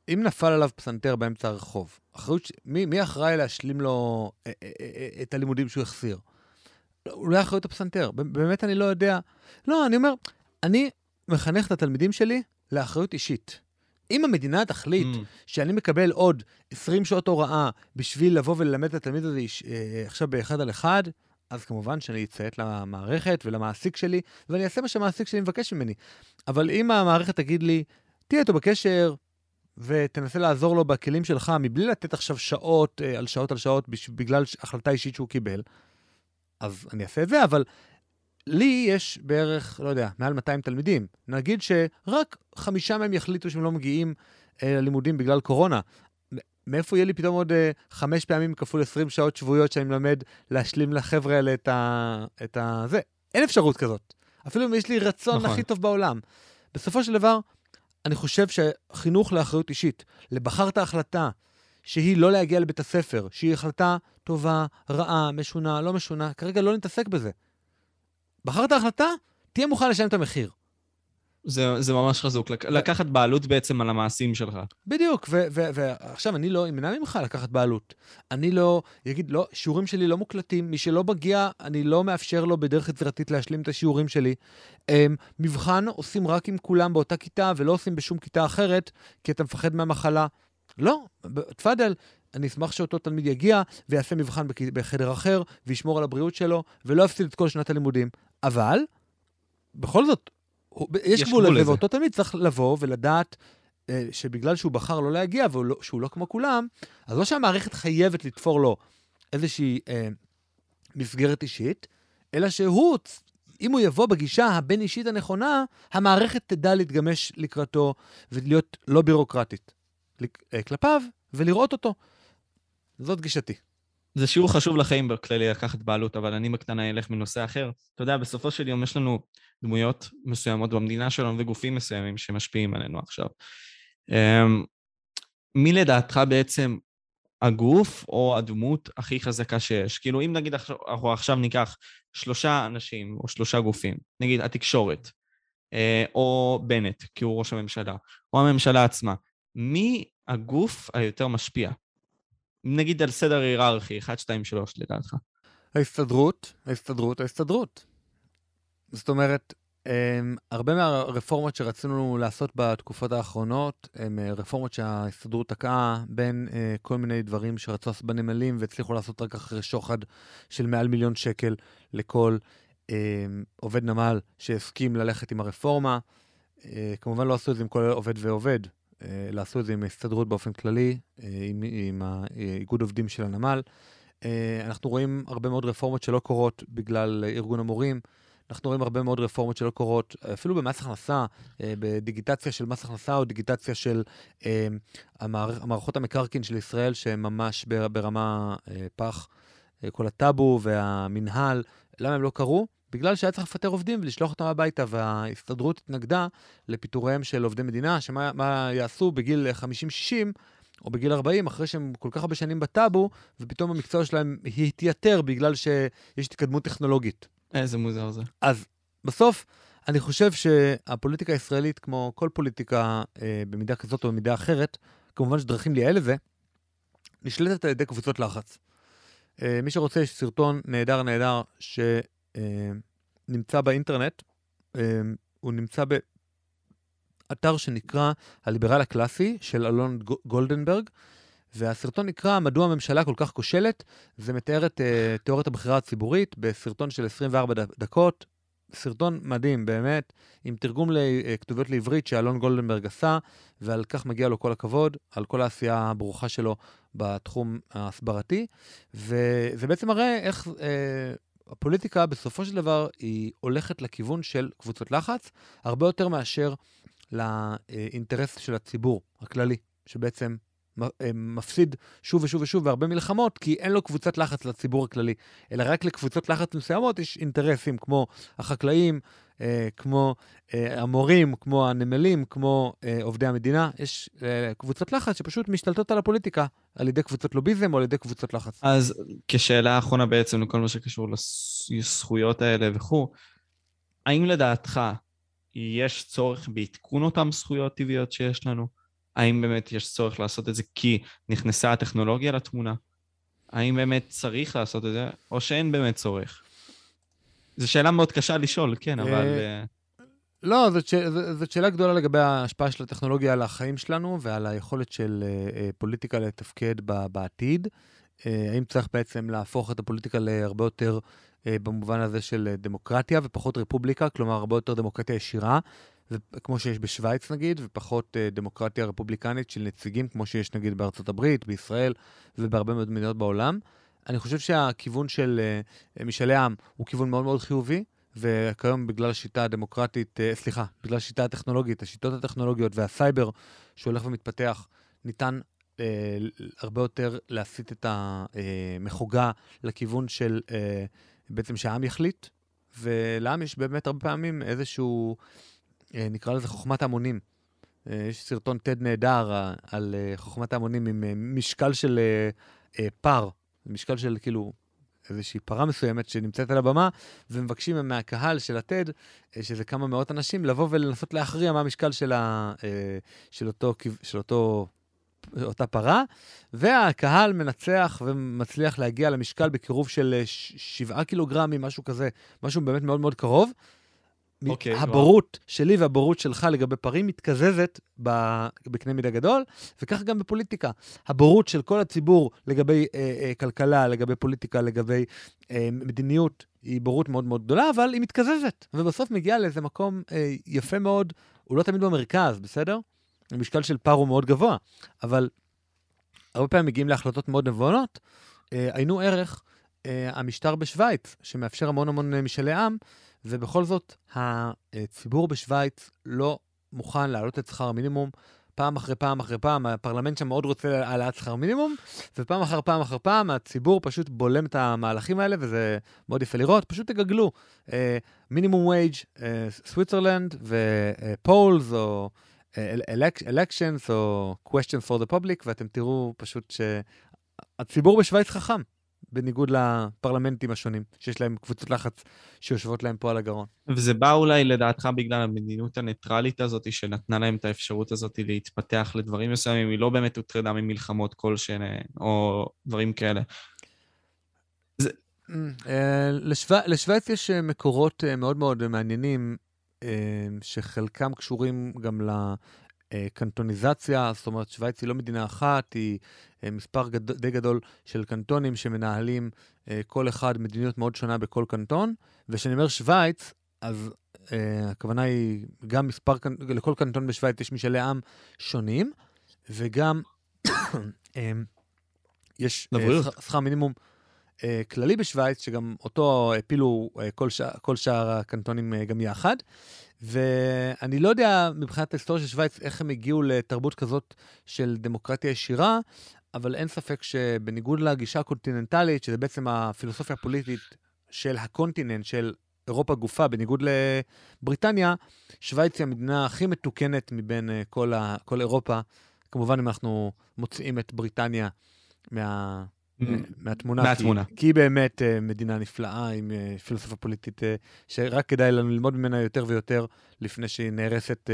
אם נפל עליו פסנתר באמצע הרחוב, אחריות. מי, מי אחראי להשלים לו אה, אה, אה, את הלימודים שהוא החסיר? אולי אחריות הפסנתר, באמת אני לא יודע. לא, אני אומר, אני מחנך את התלמידים שלי לאחריות אישית. אם המדינה תחליט mm. שאני מקבל עוד 20 שעות הוראה בשביל לבוא וללמד את התלמיד הזה עכשיו באחד על אחד, אז כמובן שאני אציית למערכת ולמעסיק שלי, ואני אעשה מה שהמעסיק שלי מבקש ממני. אבל אם המערכת תגיד לי, תהיה איתו בקשר ותנסה לעזור לו בכלים שלך, מבלי לתת עכשיו שעות אה, על שעות על שעות בגלל החלטה אישית שהוא קיבל, אז אני אעשה את זה, אבל לי יש בערך, לא יודע, מעל 200 תלמידים. נגיד שרק חמישה מהם יחליטו שהם לא מגיעים אה, ללימודים בגלל קורונה. מאיפה יהיה לי פתאום עוד אה, חמש פעמים כפול 20 שעות שבועיות שאני מלמד להשלים לחבר'ה האלה את ה... את ה... זה. אין אפשרות כזאת. אפילו אם יש לי רצון נכון. הכי טוב בעולם. בסופו של דבר, אני חושב שחינוך לאחריות אישית, לבחרת החלטה שהיא לא להגיע לבית הספר, שהיא החלטה טובה, רעה, משונה, לא משונה, כרגע לא נתעסק בזה. בחרת החלטה, תהיה מוכן לשלם את המחיר. זה, זה ממש חזוק, לק, לקחת בעלות בעצם על המעשים שלך. בדיוק, ו- ו- ועכשיו אני לא אמנע ממך לקחת בעלות. אני לא, יגיד, לא, שיעורים שלי לא מוקלטים, מי שלא מגיע, אני לא מאפשר לו בדרך יצירתית להשלים את השיעורים שלי. Um, מבחן עושים רק עם כולם באותה כיתה, ולא עושים בשום כיתה אחרת, כי אתה מפחד מהמחלה. לא, תפאדל, אני אשמח שאותו תלמיד יגיע ויעשה מבחן בחדר אחר, וישמור על הבריאות שלו, ולא יפסיד את כל שנת הלימודים. אבל, בכל זאת, יש גבול לזה. ואותו תלמיד צריך לבוא ולדעת אה, שבגלל שהוא בחר לא להגיע ושהוא לא כמו כולם, אז לא שהמערכת חייבת לתפור לו איזושהי אה, מסגרת אישית, אלא שהוא, אם הוא יבוא בגישה הבין-אישית הנכונה, המערכת תדע להתגמש לקראתו ולהיות לא בירוקרטית אה, כלפיו ולראות אותו. זאת גישתי. זה שיעור חשוב לחיים בכללי לקחת בעלות, אבל אני בקטנה אלך מנושא אחר. אתה יודע, בסופו של יום יש לנו דמויות מסוימות במדינה שלנו וגופים מסוימים שמשפיעים עלינו עכשיו. אמ, מי לדעתך בעצם הגוף או הדמות הכי חזקה שיש? כאילו, אם נגיד אנחנו עכשיו ניקח שלושה אנשים או שלושה גופים, נגיד התקשורת, אה, או בנט, כי הוא ראש הממשלה, או הממשלה עצמה, מי הגוף היותר משפיע? נגיד על סדר היררכי, 1, 2, 3 לדעתך. ההסתדרות, ההסתדרות, ההסתדרות. זאת אומרת, הם, הרבה מהרפורמות שרצינו לעשות בתקופות האחרונות, הן אה, רפורמות שההסתדרות תקעה בין אה, כל מיני דברים שרצו לעשות בנמלים והצליחו לעשות רק אחרי שוחד של מעל מיליון שקל לכל אה, עובד נמל שהסכים ללכת עם הרפורמה. אה, כמובן לא עשו את זה עם כל עובד ועובד, אה, אלא עשו את זה עם ההסתדרות באופן כללי, אה, עם, עם האיגוד עובדים של הנמל. אה, אנחנו רואים הרבה מאוד רפורמות שלא קורות בגלל ארגון המורים. אנחנו רואים הרבה מאוד רפורמות שלא קורות, אפילו במס הכנסה, בדיגיטציה של מס הכנסה או דיגיטציה של המערכ, המערכות המקרקעין של ישראל, שהן ממש בר- ברמה פח. כל הטאבו והמינהל, למה הם לא קרו? בגלל שהיה צריך לפטר עובדים ולשלוח אותם הביתה, וההסתדרות התנגדה לפיטוריהם של עובדי מדינה, שמה מה יעשו בגיל 50-60 או בגיל 40, אחרי שהם כל כך הרבה שנים בטאבו, ופתאום המקצוע שלהם התייתר בגלל שיש התקדמות טכנולוגית. איזה מוזר זה. אז בסוף, אני חושב שהפוליטיקה הישראלית, כמו כל פוליטיקה אה, במידה כזאת או במידה אחרת, כמובן יש דרכים לייעל את זה, נשלטת על ידי קבוצות לחץ. אה, מי שרוצה, יש סרטון נהדר נהדר שנמצא באינטרנט, אה, הוא נמצא באתר שנקרא הליברל הקלאסי של אלון גולדנברג, והסרטון נקרא מדוע הממשלה כל כך כושלת. זה מתאר את uh, תיאוריית הבחירה הציבורית בסרטון של 24 ד- דקות. סרטון מדהים, באמת, עם תרגום לכתוביות לעברית שאלון גולדנברג עשה, ועל כך מגיע לו כל הכבוד, על כל העשייה הברוכה שלו בתחום ההסברתי. וזה בעצם מראה איך אה, הפוליטיקה בסופו של דבר היא הולכת לכיוון של קבוצות לחץ, הרבה יותר מאשר לאינטרס של הציבור הכללי, שבעצם אה, מפסיד שוב ושוב ושוב בהרבה מלחמות, כי אין לו קבוצת לחץ לציבור הכללי, אלא רק לקבוצות לחץ מסוימות יש אינטרסים כמו החקלאים, אה, כמו אה, המורים, כמו הנמלים, כמו אה, עובדי המדינה. יש אה, קבוצות לחץ שפשוט משתלטות על הפוליטיקה על ידי קבוצות לוביזם או על ידי קבוצות לחץ. אז כשאלה האחרונה בעצם לכל מה שקשור לזכויות האלה וכו', האם לדעתך יש צורך בעדכון אותן זכויות טבעיות שיש לנו? האם באמת יש צורך לעשות את זה כי נכנסה הטכנולוגיה לתמונה? האם באמת צריך לעשות את זה, או שאין באמת צורך? זו שאלה מאוד קשה לשאול, כן, אבל... אה, אה, לא, זאת, ש... ז- זאת שאלה גדולה לגבי ההשפעה של הטכנולוגיה על החיים שלנו ועל היכולת של אה, אה, פוליטיקה לתפקד בעתיד. אה, האם צריך בעצם להפוך את הפוליטיקה להרבה יותר אה, במובן הזה של אה, דמוקרטיה ופחות רפובליקה, כלומר הרבה יותר דמוקרטיה ישירה, כמו שיש בשוויץ נגיד, ופחות אה, דמוקרטיה רפובליקנית של נציגים, כמו שיש נגיד בארצות הברית, בישראל ובהרבה מאוד מדינות בעולם. אני חושב שהכיוון של אה, משאלי עם הוא כיוון מאוד מאוד חיובי, וכיום בגלל השיטה הדמוקרטית, אה, סליחה, בגלל השיטה הטכנולוגית, השיטות הטכנולוגיות והסייבר שהולך ומתפתח, ניתן אה, הרבה יותר להסיט את המחוגה לכיוון של אה, בעצם שהעם יחליט, ולעם יש באמת הרבה פעמים איזשהו, אה, נקרא לזה חוכמת המונים. אה, יש סרטון TED נהדר אה, על אה, חוכמת ההמונים עם אה, משקל של אה, משקל של כאילו איזושהי פרה מסוימת שנמצאת על הבמה, ומבקשים מהקהל של הטד, אה, שזה כמה מאות אנשים, לבוא ולנסות להכריע מה המשקל של, ה, אה, של, אותו, של אותו, אותה פרה, והקהל מנצח ומצליח להגיע למשקל בקירוב של אה, שבעה קילוגרמים, משהו כזה, משהו באמת מאוד מאוד קרוב. מ- אוקיי. הבורות שלי והבורות שלך לגבי פרים מתקזזת בקנה מידה גדול, וכך גם בפוליטיקה. הבורות של כל הציבור לגבי אה, אה, כלכלה, לגבי פוליטיקה, לגבי אה, מדיניות, היא בורות מאוד מאוד גדולה, אבל היא מתקזזת. ובסוף מגיעה לאיזה מקום אה, יפה מאוד, הוא לא תמיד במרכז, בסדר? המשקל של פר הוא מאוד גבוה, אבל הרבה פעמים מגיעים להחלטות מאוד נבונות. אה, עיינו ערך אה, המשטר בשוויץ, שמאפשר המון המון אה, משאלי עם, ובכל זאת הציבור בשוויץ לא מוכן להעלות את שכר המינימום. פעם אחרי פעם אחרי פעם, הפרלמנט שם מאוד רוצה העלאת שכר מינימום, ופעם אחר פעם אחר פעם הציבור פשוט בולם את המהלכים האלה, וזה מאוד יפה לראות. פשוט תגגלו מינימום וייג', סוויצרלנד ופולס, או elections, או questions for the public, ואתם תראו פשוט שהציבור בשוויץ חכם, בניגוד לפרלמנטים השונים, שיש להם קבוצות לחץ שיושבות להם פה על הגרון. וזה בא אולי לדעתך בגלל המדיניות הניטרלית הזאת שנתנה להם את האפשרות הזאת להתפתח לדברים מסוימים, היא לא באמת הוטרדה ממלחמות כלשהן או דברים כאלה. אה, לשו- לשוויץ יש אה, מקורות אה, מאוד מאוד מעניינים, שחלקם קשורים גם לקנטוניזציה, זאת אומרת, שוויץ היא לא מדינה אחת, היא אה, מספר גד... די גדול של קנטונים שמנהלים אה, כל אחד מדיניות מאוד שונה בכל קנטון, וכשאני אומר שוויץ, אז אה, הכוונה היא גם מספר, לכל קנטון בשוויץ יש משאלי עם שונים, וגם אה, יש אה, לבריאות. שכר- מינימום אה, כללי בשוויץ, שגם אותו הפילו אה, כל, שע, כל שאר הקנטונים אה, גם יחד. ואני לא יודע מבחינת ההיסטוריה של שוויץ איך הם הגיעו לתרבות כזאת של דמוקרטיה ישירה, אבל אין ספק שבניגוד לגישה הקונטיננטלית, שזה בעצם הפילוסופיה הפוליטית של הקונטיננט, של אירופה גופה, בניגוד לבריטניה, שוויץ היא המדינה הכי מתוקנת מבין אה, כל, ה, כל אירופה. כמובן, אם אנחנו מוציאים את בריטניה מה... מהתמונה. מהתמונה. כי, כי היא באמת uh, מדינה נפלאה עם uh, פילוסופיה פוליטית uh, שרק כדאי לנו ללמוד ממנה יותר ויותר לפני שהיא נהרסת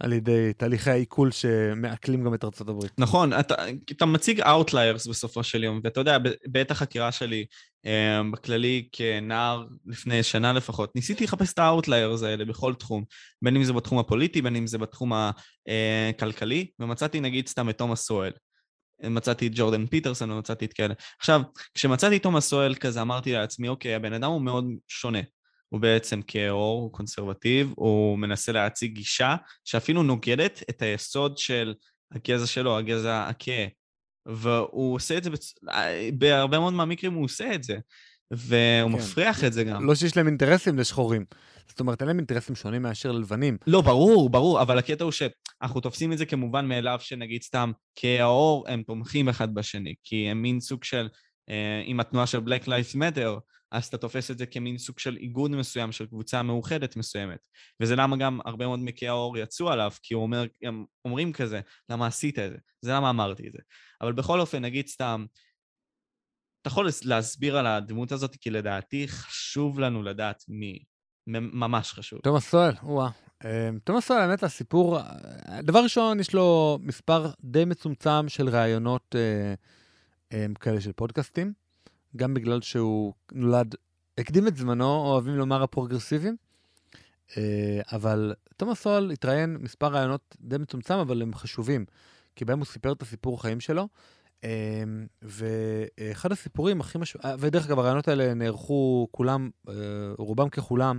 על ידי תהליכי העיכול שמעכלים גם את ארצות הברית. נכון, אתה, אתה מציג Outliers בסופו של יום, ואתה יודע, בעת החקירה שלי, אה, בכללי כנער לפני שנה לפחות, ניסיתי לחפש את ה-Outliers האלה בכל תחום, בין אם זה בתחום הפוליטי, בין אם זה בתחום הכלכלי, ומצאתי נגיד סתם את תומאס סואל. מצאתי את ג'ורדן פיטרסון ומצאתי את כאלה. עכשיו, כשמצאתי את תומאס סואל כזה, אמרתי לעצמי, אוקיי, הבן אדם הוא מאוד שונה. הוא בעצם כאור, הוא קונסרבטיב, הוא מנסה להציג גישה שאפילו נוגדת את היסוד של הגזע שלו, הגזע הכהה. והוא עושה את זה, בצ... בהרבה מאוד מהמקרים הוא עושה את זה. והוא כן. מפריח את זה גם. לא שיש להם אינטרסים לשחורים. זאת אומרת, אין להם אינטרסים שונים מאשר ללבנים. לא, ברור, ברור, אבל הקטע הוא שאנחנו תופסים את זה כמובן מאליו, שנגיד סתם, כהאור הם תומכים אחד בשני, כי הם מין סוג של, אה, עם התנועה של Black Lives Matter, אז אתה תופס את זה כמין סוג של איגוד מסוים, של קבוצה מאוחדת מסוימת. וזה למה גם הרבה מאוד מקי האור יצאו עליו, כי הוא אומר, הם אומרים כזה, למה עשית את זה? זה למה אמרתי את זה. אבל בכל אופן, נגיד סתם, אתה יכול להסביר על הדמות הזאת, כי לדעתי חשוב לנו לדעת מי. ממש חשוב. תומאס סואל, וואה. אה, תומאס סואל, האמת, הסיפור, אה, דבר ראשון, יש לו מספר די מצומצם של ראיונות אה, אה, כאלה של פודקאסטים, גם בגלל שהוא נולד, הקדים את זמנו, אוהבים לומר הפרוגרסיבים, אה, אבל תומאס סואל התראיין מספר ראיונות די מצומצם, אבל הם חשובים, כי בהם הוא סיפר את הסיפור חיים שלו. אה, ואחד הסיפורים הכי משהו, אה, ודרך אגב, הרעיונות האלה נערכו כולם, אה, רובם ככולם,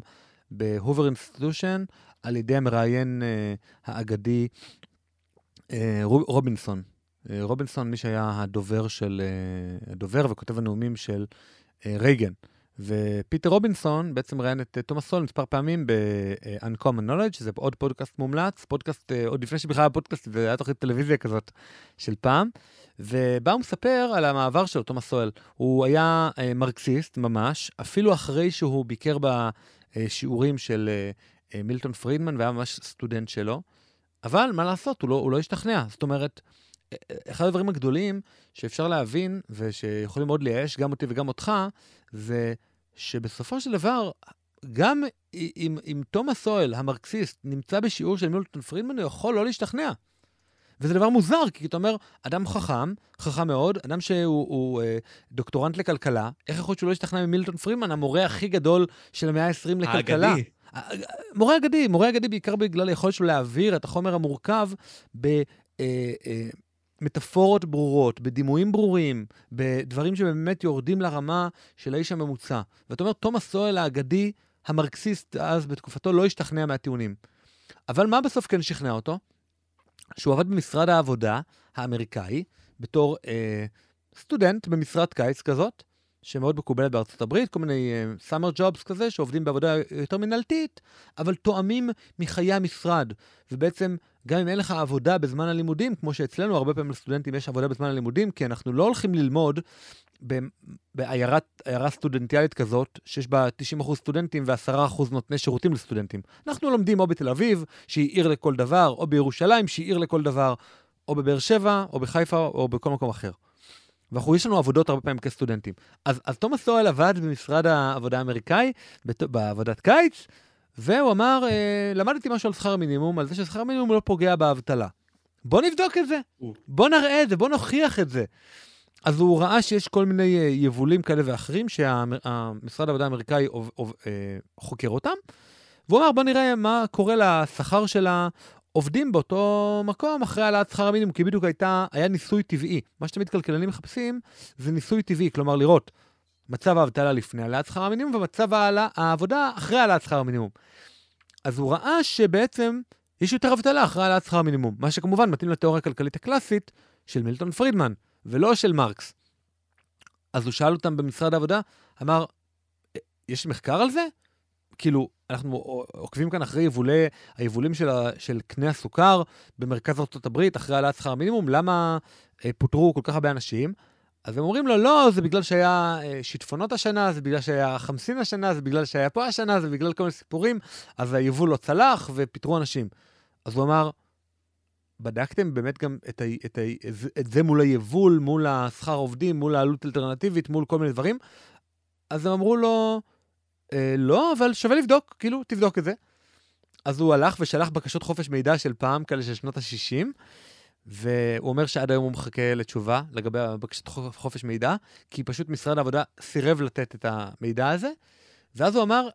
ב-Hoover Institution, על ידי המראיין אה, האגדי Rob- רובינסון. רובינסון, מי שהיה הדובר של, הדובר וכותב הנאומים של רייגן. ופיטר רובינסון בעצם ראיין את אה, תומאס סואל מספר פעמים ב-Uncommon Knowledge, שזה עוד פודקאסט מומלץ, פודקאסט, אה, עוד לפני שבכלל היה פודקאסט, זה היה תוכנית טלוויזיה כזאת של פעם, ובה הוא מספר על המעבר של תומאס סואל. הוא היה אה, מרקסיסט ממש, אפילו אחרי שהוא ביקר בשיעורים של מילטון פרידמן והיה ממש סטודנט שלו, אבל מה לעשות, הוא לא, הוא לא השתכנע. זאת אומרת, אחד הדברים הגדולים שאפשר להבין, ושיכולים מאוד לייאש גם אותי וגם אותך, זה שבסופו של דבר, גם אם, אם תומאס סואל, המרקסיסט, נמצא בשיעור של מילטון פרידמן, הוא יכול לא להשתכנע. וזה דבר מוזר, כי אתה אומר, אדם חכם, חכם מאוד, אדם שהוא הוא, אה, דוקטורנט לכלכלה, איך יכול להיות שהוא לא ישתכנע ממילטון פרידמן, המורה הכי גדול של המאה ה-20 לכלכלה? האגדי. מורה אגדי, מורה אגדי בעיקר בגלל היכולת שלו להעביר את החומר המורכב ב... אה, אה, מטאפורות ברורות, בדימויים ברורים, בדברים שבאמת יורדים לרמה של האיש הממוצע. ואתה אומר, תומאס סואל האגדי, המרקסיסט אז בתקופתו, לא השתכנע מהטיעונים. אבל מה בסוף כן שכנע אותו? שהוא עבד במשרד העבודה האמריקאי, בתור אה, סטודנט במשרת קיץ כזאת, שמאוד מקובלת בארצות הברית, כל מיני סאמר uh, ג'ובס כזה, שעובדים בעבודה יותר מנהלתית, אבל תואמים מחיי המשרד. ובעצם, גם אם אין לך עבודה בזמן הלימודים, כמו שאצלנו הרבה פעמים לסטודנטים יש עבודה בזמן הלימודים, כי אנחנו לא הולכים ללמוד בעיירה סטודנטיאלית כזאת, שיש בה 90% סטודנטים ו-10% נותני שירותים לסטודנטים. אנחנו לומדים או בתל אביב, שהיא עיר לכל דבר, או בירושלים, שהיא עיר לכל דבר, או בבאר שבע, או בחיפה, או בכל מקום אחר. ואנחנו, יש לנו עבודות הרבה פעמים כסטודנטים. אז, אז תומאס סואל עבד במשרד העבודה האמריקאי, בעבודת קיץ, והוא אמר, אה, למדתי משהו על שכר מינימום, על זה ששכר מינימום לא פוגע באבטלה. בוא נבדוק את זה, בוא נראה את זה, בוא נוכיח את זה. אז הוא ראה שיש כל מיני אה, יבולים כאלה ואחרים שהמשרד העבודה האמריקאי אה, חוקר אותם, והוא אמר, בוא נראה מה קורה לשכר של עובדים באותו מקום אחרי העלאת שכר המינימום, כי בדיוק הייתה, היה ניסוי טבעי. מה שתמיד כלכלנים מחפשים זה ניסוי טבעי, כלומר לראות מצב האבטלה לפני העלאת שכר המינימום ומצב העלה, העבודה אחרי העלאת שכר המינימום. אז הוא ראה שבעצם יש יותר אבטלה אחרי העלאת שכר המינימום, מה שכמובן מתאים לתיאוריה הכלכלית הקלאסית של מילטון פרידמן, ולא של מרקס. אז הוא שאל אותם במשרד העבודה, אמר, יש מחקר על זה? כאילו, אנחנו עוקבים כאן אחרי יבולי, היבולים של, של קנה הסוכר במרכז ארה"ב, אחרי העלאת שכר המינימום, למה אה, פוטרו כל כך הרבה אנשים? אז הם אומרים לו, לא, זה בגלל שהיה אה, שיטפונות השנה, זה בגלל שהיה חמסין השנה, זה בגלל שהיה פה השנה, זה בגלל כל מיני סיפורים, אז היבול לא צלח ופיטרו אנשים. אז הוא אמר, בדקתם באמת גם את, ה, את, ה, את זה מול היבול, מול השכר עובדים, מול העלות אלטרנטיבית, מול כל מיני דברים? אז הם אמרו לו, אה, לא, אבל שווה לבדוק, כאילו, תבדוק את זה. אז הוא הלך ושלח בקשות חופש מידע של פעם, כאלה של שנות ה-60, והוא אומר שעד היום הוא מחכה לתשובה לגבי בקשת חופש מידע, כי פשוט משרד העבודה סירב לתת את המידע הזה. ואז הוא אמר,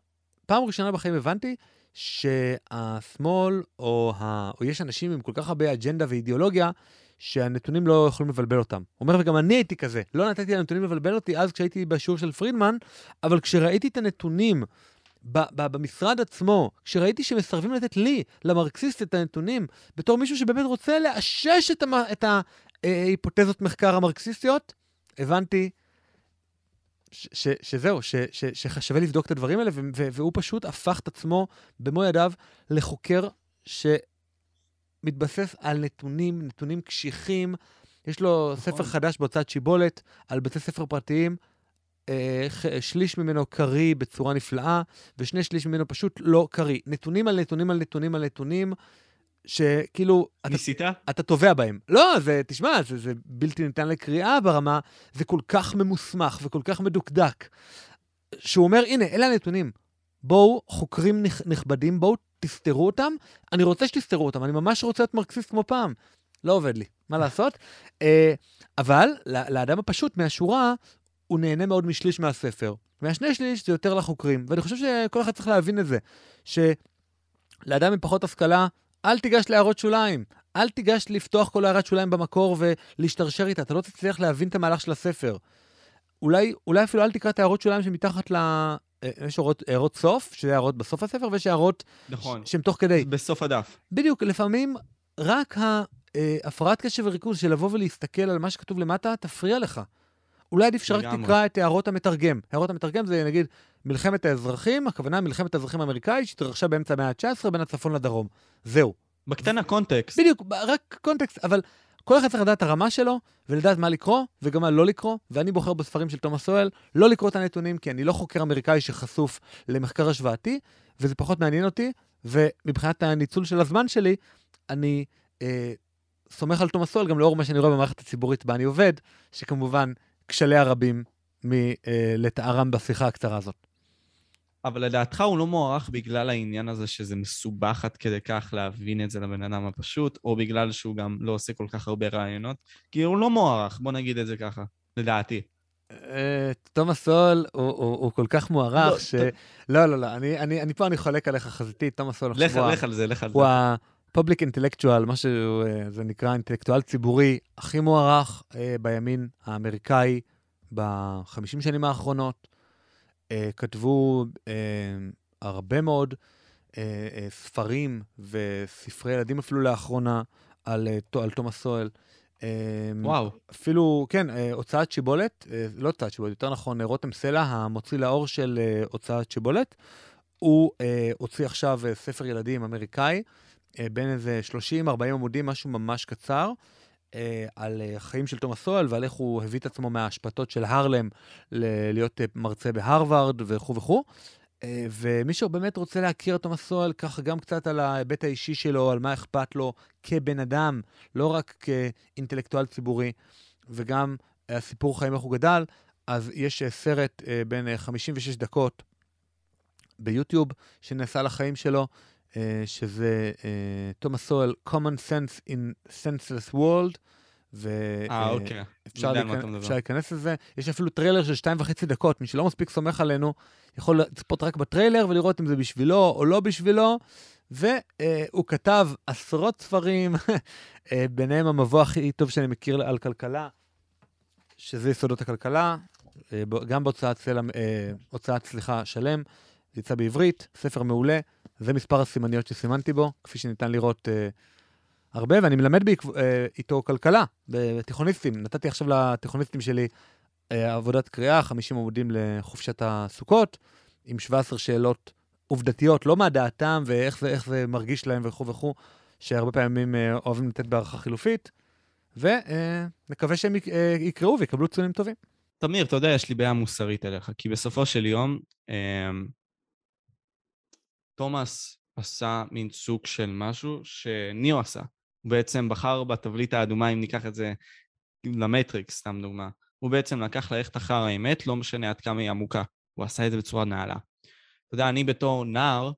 פעם ראשונה בחיים הבנתי שהשמאל, או, ה... או יש אנשים עם כל כך הרבה אג'נדה ואידיאולוגיה, שהנתונים לא יכולים לבלבל אותם. הוא אומר, וגם אני הייתי כזה. לא נתתי לנתונים לבלבל אותי אז כשהייתי בשיעור של פרידמן, אבל כשראיתי את הנתונים במשרד עצמו, כשראיתי שמסרבים לתת לי, למרקסיסט, את הנתונים, בתור מישהו שבאמת רוצה לאשש את, המ... את ההיפותזות מחקר המרקסיסטיות, הבנתי ש- ש- שזהו, ש- ש- ששווה לבדוק את הדברים האלה, והוא פשוט הפך את עצמו במו ידיו לחוקר ש... מתבסס על נתונים, נתונים קשיחים. יש לו נכון. ספר חדש בהוצאת שיבולת על בתי ספר פרטיים. אה, שליש ממנו קריא בצורה נפלאה, ושני שליש ממנו פשוט לא קריא. נתונים על נתונים על נתונים על נתונים, שכאילו... ניסית? אתה, אתה תובע בהם. לא, זה, תשמע, זה, זה בלתי ניתן לקריאה ברמה, זה כל כך ממוסמך וכל כך מדוקדק, שהוא אומר, הנה, אלה הנתונים. בואו, חוקרים נכבדים, בואו תסתרו אותם, אני רוצה שתסתרו אותם, אני ממש רוצה להיות מרקסיסט כמו פעם. לא עובד לי, מה לעשות? אה, אבל לאדם הפשוט מהשורה, הוא נהנה מאוד משליש מהספר. מהשני שליש זה יותר לחוקרים. ואני חושב שכל אחד צריך להבין את זה, שלאדם עם פחות השכלה, אל תיגש להערות שוליים. אל תיגש לפתוח כל הערת שוליים במקור ולהשתרשר איתה, אתה לא תצליח להבין את המהלך של הספר. אולי, אולי אפילו אל תקרא את הערות שוליים שמתחת אה, יש הערות, הערות סוף, שזה הערות בסוף הספר, ויש הערות נכון. שהן תוך כדי. בסוף הדף. בדיוק, לפעמים רק ההפרעת קשב וריכוז של לבוא ולהסתכל על מה שכתוב למטה, תפריע לך. אולי עדיף שרק. תקרא את הערות המתרגם. הערות המתרגם זה נגיד מלחמת האזרחים, הכוונה מלחמת האזרחים האמריקאית שהתרחשה באמצע המאה ה-19 בין הצפון לדרום. זהו. בקטנה קונטקסט. בדיוק, רק קונטקסט, אבל כל אחד צריך לדעת את הרמה שלו, ולדעת מה לקרוא, וגם מה לא לקרוא, ואני בוחר בספרים של תומאס סואל לא לקרוא את הנתונים, כי אני לא חוקר אמריקאי שחשוף למחקר השוואתי, וזה פחות מעניין אותי, ומבחינת הניצול של הזמן שלי, אני אה, סומך על תומאס סואל גם לאור מה שאני רואה במערכת הציבורית בה אני עובד, שכמובן כשליה רבים מלתארם בשיחה הקצרה הזאת. אבל לדעתך הוא לא מוערך בגלל העניין הזה שזה מסובך עד כדי כך להבין את זה לבן אדם הפשוט, או בגלל שהוא גם לא עושה כל כך הרבה רעיונות? כי הוא לא מוערך, בוא נגיד את זה ככה, לדעתי. אה, תומאס סול הוא, כל כך מוערך לא, ש... לא, לא, לא, אני, פה אני חולק עליך חזיתית, תומאס סול לך, לך על זה, לך על זה. ה-public intellectual, מה שזה נקרא אינטלקטואל ציבורי הכי מוערך אה, בימין האמריקאי בחמישים שנים האחרונות. אה, כתבו אה, הרבה מאוד ספרים וספרי ילדים אפילו לאחרונה על, על תומאס סואל. וואו, אפילו, כן, הוצאת שיבולת, לא הוצאת שיבולת, יותר נכון, רותם סלע, המוציא לאור של הוצאת שיבולת, הוא הוציא עכשיו ספר ילדים אמריקאי, בין איזה 30-40 עמודים, משהו ממש קצר, אה, על אה, החיים של תומאס סואל ועל איך הוא הביא את עצמו מההשפטות של הרלם ל- להיות אה, מרצה בהרווארד וכו' וכו'. אה, ומי שבאמת רוצה להכיר את תומאס סואל, ככה גם קצת על ההיבט האישי שלו, על מה אכפת לו כבן אדם, לא רק כאינטלקטואל ציבורי, וגם אה, הסיפור חיים איך הוא גדל, אז יש אה, סרט אה, בין אה, 56 דקות ביוטיוב שנעשה לחיים שלו, אה, שזה תומאס סואל, common sense in senseless world, ואפשר אה, אוקיי. אתה מדבר. אפשר להיכנס לזה. יש אפילו טריילר של שתיים וחצי דקות, מי שלא מספיק סומך עלינו, יכול לצפות רק בטריילר ולראות אם זה בשבילו או לא בשבילו. והוא כתב עשרות ספרים, אה, ביניהם המבוא הכי טוב שאני מכיר על כלכלה, שזה יסודות הכלכלה, אה, גם בהוצאת סלע, אה, הוצאת, סליחה, שלם, זה יצא בעברית, ספר מעולה, זה מספר הסימניות שסימנתי בו, כפי שניתן לראות אה, הרבה, ואני מלמד בעקב, אה, איתו כלכלה בתיכוניסטים. נתתי עכשיו לתיכוניסטים שלי אה, עבודת קריאה, 50 עמודים לחופשת הסוכות, עם 17 שאלות עובדתיות, לא מה דעתם ואיך זה, זה מרגיש להם וכו' וכו', שהרבה פעמים אה, אוהבים לתת בהערכה חילופית, ונקווה שהם יק- אה, יקראו ויקבלו ציונים טובים. תמיר, אתה יודע, יש לי בעיה מוסרית אליך, כי בסופו של יום, אמ, תומאס עשה מין סוג של משהו שניאו עשה. הוא בעצם בחר בתבליט האדומה, אם ניקח את זה למטריקס, סתם דוגמה. הוא בעצם לקח ללכת אחר האמת, לא משנה עד כמה היא עמוקה. הוא עשה את זה בצורה נעלה. אתה יודע, אני בתור נער,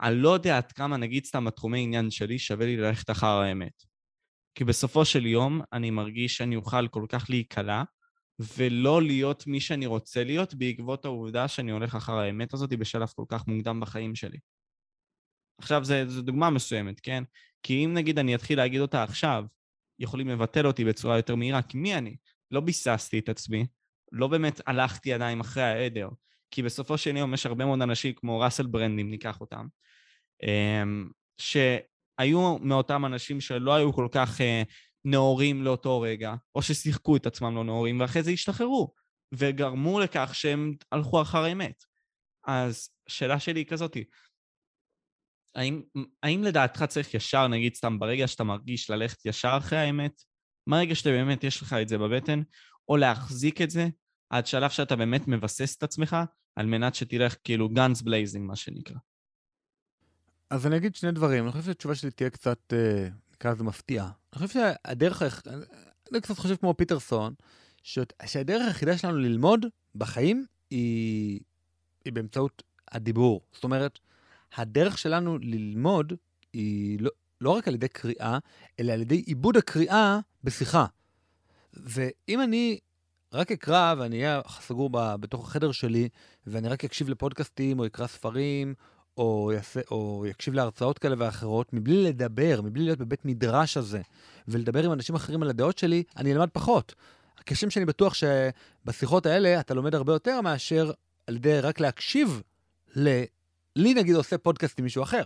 אני לא יודע עד כמה, נגיד סתם התחומי עניין שלי, שווה לי ללכת אחר האמת. כי בסופו של יום, אני מרגיש שאני אוכל כל כך להיקלע, ולא להיות מי שאני רוצה להיות בעקבות העובדה שאני הולך אחר האמת הזאת בשלב כל כך מוקדם בחיים שלי. עכשיו, זו דוגמה מסוימת, כן? כי אם נגיד אני אתחיל להגיד אותה עכשיו, יכולים לבטל אותי בצורה יותר מהירה, כי מי אני? לא ביססתי את עצמי, לא באמת הלכתי עדיין אחרי העדר, כי בסופו של יום יש הרבה מאוד אנשים כמו ראסל ברנד, אם ניקח אותם, אמ, שהיו מאותם אנשים שלא היו כל כך אה, נאורים לאותו רגע, או ששיחקו את עצמם לא נאורים, ואחרי זה השתחררו, וגרמו לכך שהם הלכו אחר האמת. אז השאלה שלי היא כזאתי, האם, האם לדעתך צריך ישר, נגיד סתם ברגע שאתה מרגיש ללכת ישר אחרי האמת, מהרגע שאתה באמת יש לך את זה בבטן, או להחזיק את זה עד שלב שאתה באמת מבסס את עצמך, על מנת שתלך כאילו guns blazing, מה שנקרא. אז אני אגיד שני דברים. אני חושב שהתשובה שלי תהיה קצת, אה, נקרא לזה מפתיעה. אני חושב שהדרך, אני- קצת חושב כמו פיטרסון, שהדרך היחידה שלנו ללמוד בחיים היא, היא באמצעות הדיבור. זאת אומרת, הדרך שלנו ללמוד היא לא, לא רק על ידי קריאה, אלא על ידי עיבוד הקריאה בשיחה. ואם אני רק אקרא ואני אהיה סגור ב- בתוך החדר שלי, ואני רק אקשיב לפודקאסטים או אקרא ספרים, או, יעשה, או יקשיב להרצאות כאלה ואחרות, מבלי לדבר, מבלי להיות בבית מדרש הזה, ולדבר עם אנשים אחרים על הדעות שלי, אני אלמד פחות. כשם שאני בטוח שבשיחות האלה אתה לומד הרבה יותר מאשר על ידי רק להקשיב ל... לי נגיד עושה פודקאסט עם מישהו אחר.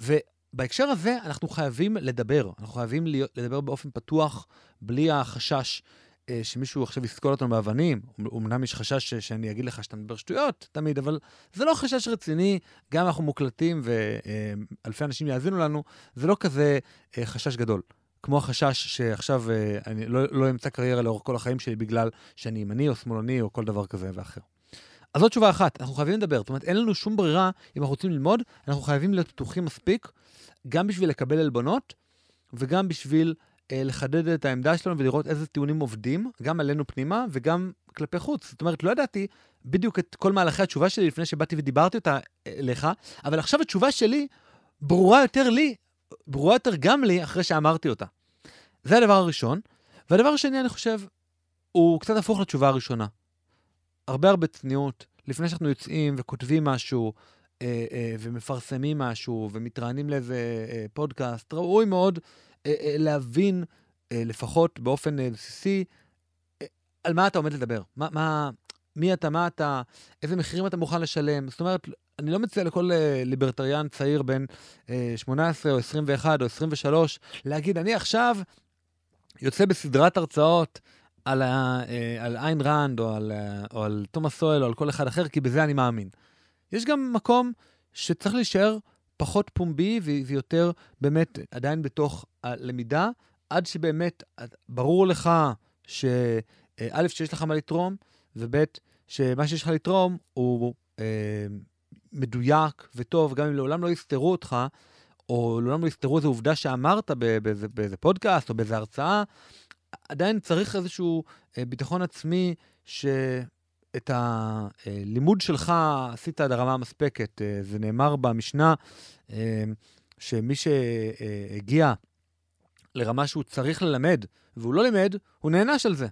ובהקשר הזה אנחנו חייבים לדבר, אנחנו חייבים לדבר באופן פתוח, בלי החשש שמישהו עכשיו יסקול אותנו באבנים. אמנם יש חשש ש- שאני אגיד לך שאתה מדבר שטויות תמיד, אבל זה לא חשש רציני, גם אנחנו מוקלטים ואלפי אנשים יאזינו לנו, זה לא כזה אה, חשש גדול. כמו החשש שעכשיו אה, אני לא, לא אמצא קריירה לאורך כל החיים שלי בגלל שאני ימני או שמאלני או כל דבר כזה ואחר. אז זאת תשובה אחת, אנחנו חייבים לדבר. זאת אומרת, אין לנו שום ברירה, אם אנחנו רוצים ללמוד, אנחנו חייבים להיות פתוחים מספיק, גם בשביל לקבל עלבונות, וגם בשביל אה, לחדד את העמדה שלנו ולראות איזה טיעונים עובדים, גם עלינו פנימה וגם כלפי חוץ. זאת אומרת, לא ידעתי בדיוק את כל מהלכי התשובה שלי לפני שבאתי ודיברתי אותה אה, אליך, אבל עכשיו התשובה שלי ברורה יותר לי, ברורה יותר גם לי אחרי שאמרתי אותה. זה הדבר הראשון. והדבר השני, אני חושב, הוא קצת הפוך לתשובה הראשונה. הרבה הרבה צניעות, לפני שאנחנו יוצאים וכותבים משהו, אה, אה, ומפרסמים משהו, ומתראיינים לאיזה אה, פודקאסט, ראוי מאוד אה, אה, להבין, אה, לפחות באופן אה, בסיסי, אה, על מה אתה עומד לדבר. מה, מה, מי אתה, מה אתה, איזה מחירים אתה מוכן לשלם. זאת אומרת, אני לא מציע לכל אה, ליברטריאן צעיר בן אה, 18 או 21 או 23 להגיד, אני עכשיו יוצא בסדרת הרצאות על, ה, אה, על איין ראנד או על, אה, או על תומאס סואל או על כל אחד אחר, כי בזה אני מאמין. יש גם מקום שצריך להישאר פחות פומבי ויותר באמת עדיין בתוך הלמידה, עד שבאמת ברור לך שא', שיש לך מה לתרום, וב', שמה שיש לך לתרום הוא אה, מדויק וטוב, גם אם לעולם לא יסתרו אותך, או לעולם לא יסתרו איזו עובדה שאמרת באיזה, באיזה פודקאסט או באיזה הרצאה, עדיין צריך איזשהו אה, ביטחון עצמי שאת הלימוד שלך עשית עד הרמה המספקת. אה, זה נאמר במשנה אה, שמי שהגיע לרמה שהוא צריך ללמד והוא לא לימד, הוא נענש על זה.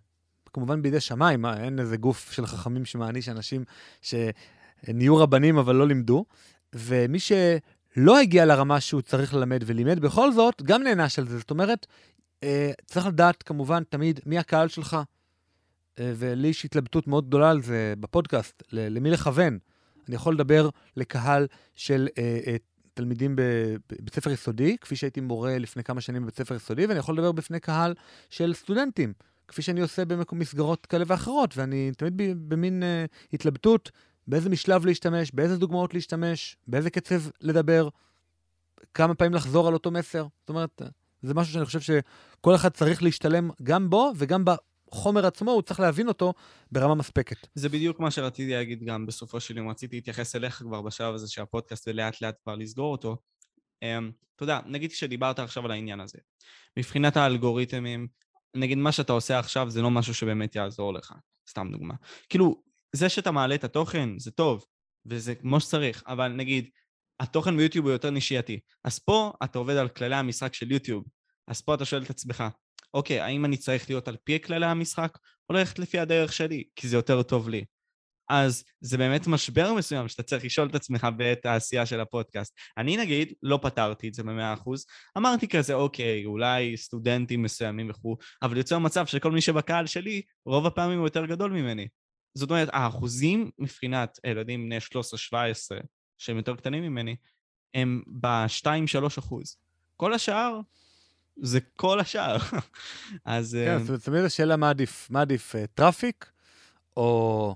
כמובן בידי שמיים, אין איזה גוף של חכמים שמעניש אנשים שנהיו רבנים אבל לא לימדו. ומי שלא הגיע לרמה שהוא צריך ללמד ולימד בכל זאת, גם נענש על זה. זאת אומרת, אה, צריך לדעת כמובן תמיד מי הקהל שלך, אה, ולי יש התלבטות מאוד גדולה על זה בפודקאסט, למי לכוון. אני יכול לדבר לקהל של אה, אה, תלמידים בבית ספר יסודי, כפי שהייתי מורה לפני כמה שנים בבית ספר יסודי, ואני יכול לדבר בפני קהל של סטודנטים, כפי שאני עושה במסגרות כאלה ואחרות, ואני תמיד במין אה, התלבטות באיזה משלב להשתמש, באיזה דוגמאות להשתמש, באיזה קצב לדבר, כמה פעמים לחזור על אותו מסר. זאת אומרת, זה משהו שאני חושב שכל אחד צריך להשתלם גם בו וגם בחומר עצמו, הוא צריך להבין אותו ברמה מספקת. זה בדיוק מה שרציתי להגיד גם בסופו של יום. רציתי להתייחס אליך כבר בשלב הזה של הפודקאסט ולאט לאט כבר לסגור אותו. אתה יודע, נגיד שדיברת עכשיו על העניין הזה. מבחינת האלגוריתמים, נגיד מה שאתה עושה עכשיו זה לא משהו שבאמת יעזור לך. סתם דוגמה. כאילו, זה שאתה מעלה את התוכן זה טוב, וזה כמו שצריך, אבל נגיד, התוכן ביוטיוב הוא יותר נישייתי. אז פה אתה עובד על כללי המשחק של יוטיוב. אז פה אתה שואל את עצמך, אוקיי, האם אני צריך להיות על פי כללי המשחק, או ללכת לפי הדרך שלי, כי זה יותר טוב לי? אז זה באמת משבר מסוים שאתה צריך לשאול את עצמך בעת העשייה של הפודקאסט. אני נגיד, לא פתרתי את זה במאה אחוז, אמרתי כזה, אוקיי, אולי סטודנטים מסוימים וכו', אבל יוצר מצב שכל מי שבקהל שלי, רוב הפעמים הוא יותר גדול ממני. זאת אומרת, האחוזים מבחינת ילדים בני 13-17, שהם יותר קטנים ממני, הם ב-2-3 אחוז. כל השאר, זה כל השאר. אז... כן, זאת אומרת, תמיד השאלה מה עדיף, מה עדיף, traffic או...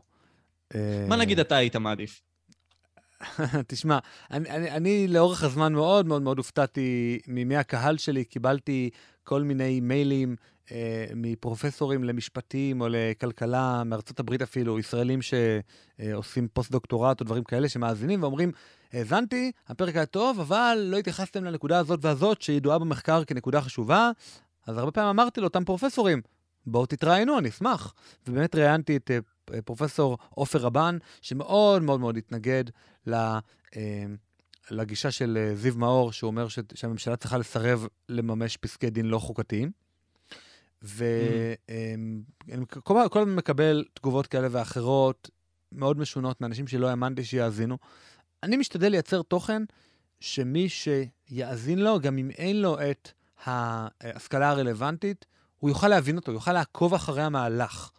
מה נגיד אתה היית מעדיף? תשמע, אני, אני, אני לאורך הזמן מאוד מאוד מאוד הופתעתי ממי הקהל שלי, קיבלתי כל מיני מיילים אה, מפרופסורים למשפטים או לכלכלה מארצות הברית אפילו, ישראלים שעושים פוסט-דוקטורט או דברים כאלה שמאזינים ואומרים, האזנתי, הפרק היה טוב, אבל לא התייחסתם לנקודה הזאת והזאת שידועה במחקר כנקודה חשובה, אז הרבה פעמים אמרתי לאותם פרופסורים, בואו תתראיינו, אני אשמח. ובאמת ראיינתי את אה, פרופסור עופר רבן, שמאוד מאוד מאוד התנגד ל... אה, לגישה של אה, זיו מאור, שהוא אומר שהממשלה צריכה לסרב לממש פסקי דין לא חוקתיים. ואני mm. כל הזמן מקבל תגובות כאלה ואחרות, מאוד משונות, מאנשים שלא האמנתי שיאזינו. אני משתדל לייצר תוכן שמי שיאזין לו, גם אם אין לו את ההשכלה הרלוונטית, הוא יוכל להבין אותו, יוכל לעקוב אחרי המהלך.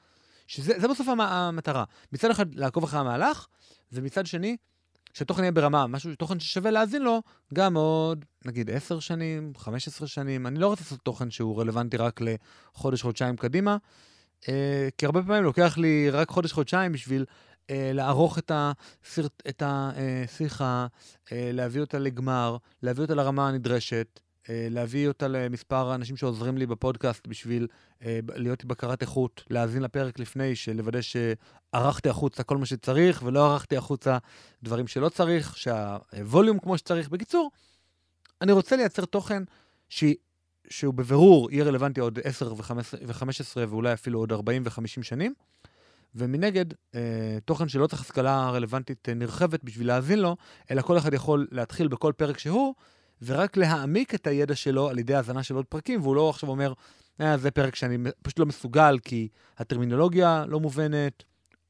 שזה בסוף המטרה. מצד אחד, לעקוב אחרי המהלך, ומצד שני, שהתוכן יהיה ברמה, משהו, תוכן ששווה להאזין לו, גם עוד, נגיד, 10 שנים, 15 שנים. אני לא רוצה לעשות תוכן שהוא רלוונטי רק לחודש, חודשיים קדימה. אה, כי הרבה פעמים לוקח לי רק חודש-חודשיים בשביל אה, לערוך את, הסרט, את השיחה, אה, להביא אותה לגמר, להביא אותה לרמה הנדרשת, אה, להביא אותה למספר האנשים שעוזרים לי בפודקאסט בשביל אה, להיות בקרת איכות, להאזין לפרק לפני, לוודא שערכתי החוצה כל מה שצריך ולא ערכתי החוצה דברים שלא צריך, שהווליום כמו שצריך. בקיצור, אני רוצה לייצר תוכן ש... שהוא בבירור יהיה רלוונטי עוד 10 ו-15 ואולי אפילו עוד 40 ו-50 שנים. ומנגד, אה, תוכן שלא צריך השכלה רלוונטית אה, נרחבת בשביל להאזין לו, אלא כל אחד יכול להתחיל בכל פרק שהוא, ורק להעמיק את הידע שלו על ידי האזנה של עוד פרקים, והוא לא עכשיו אומר, אה, זה פרק שאני פשוט לא מסוגל כי הטרמינולוגיה לא מובנת,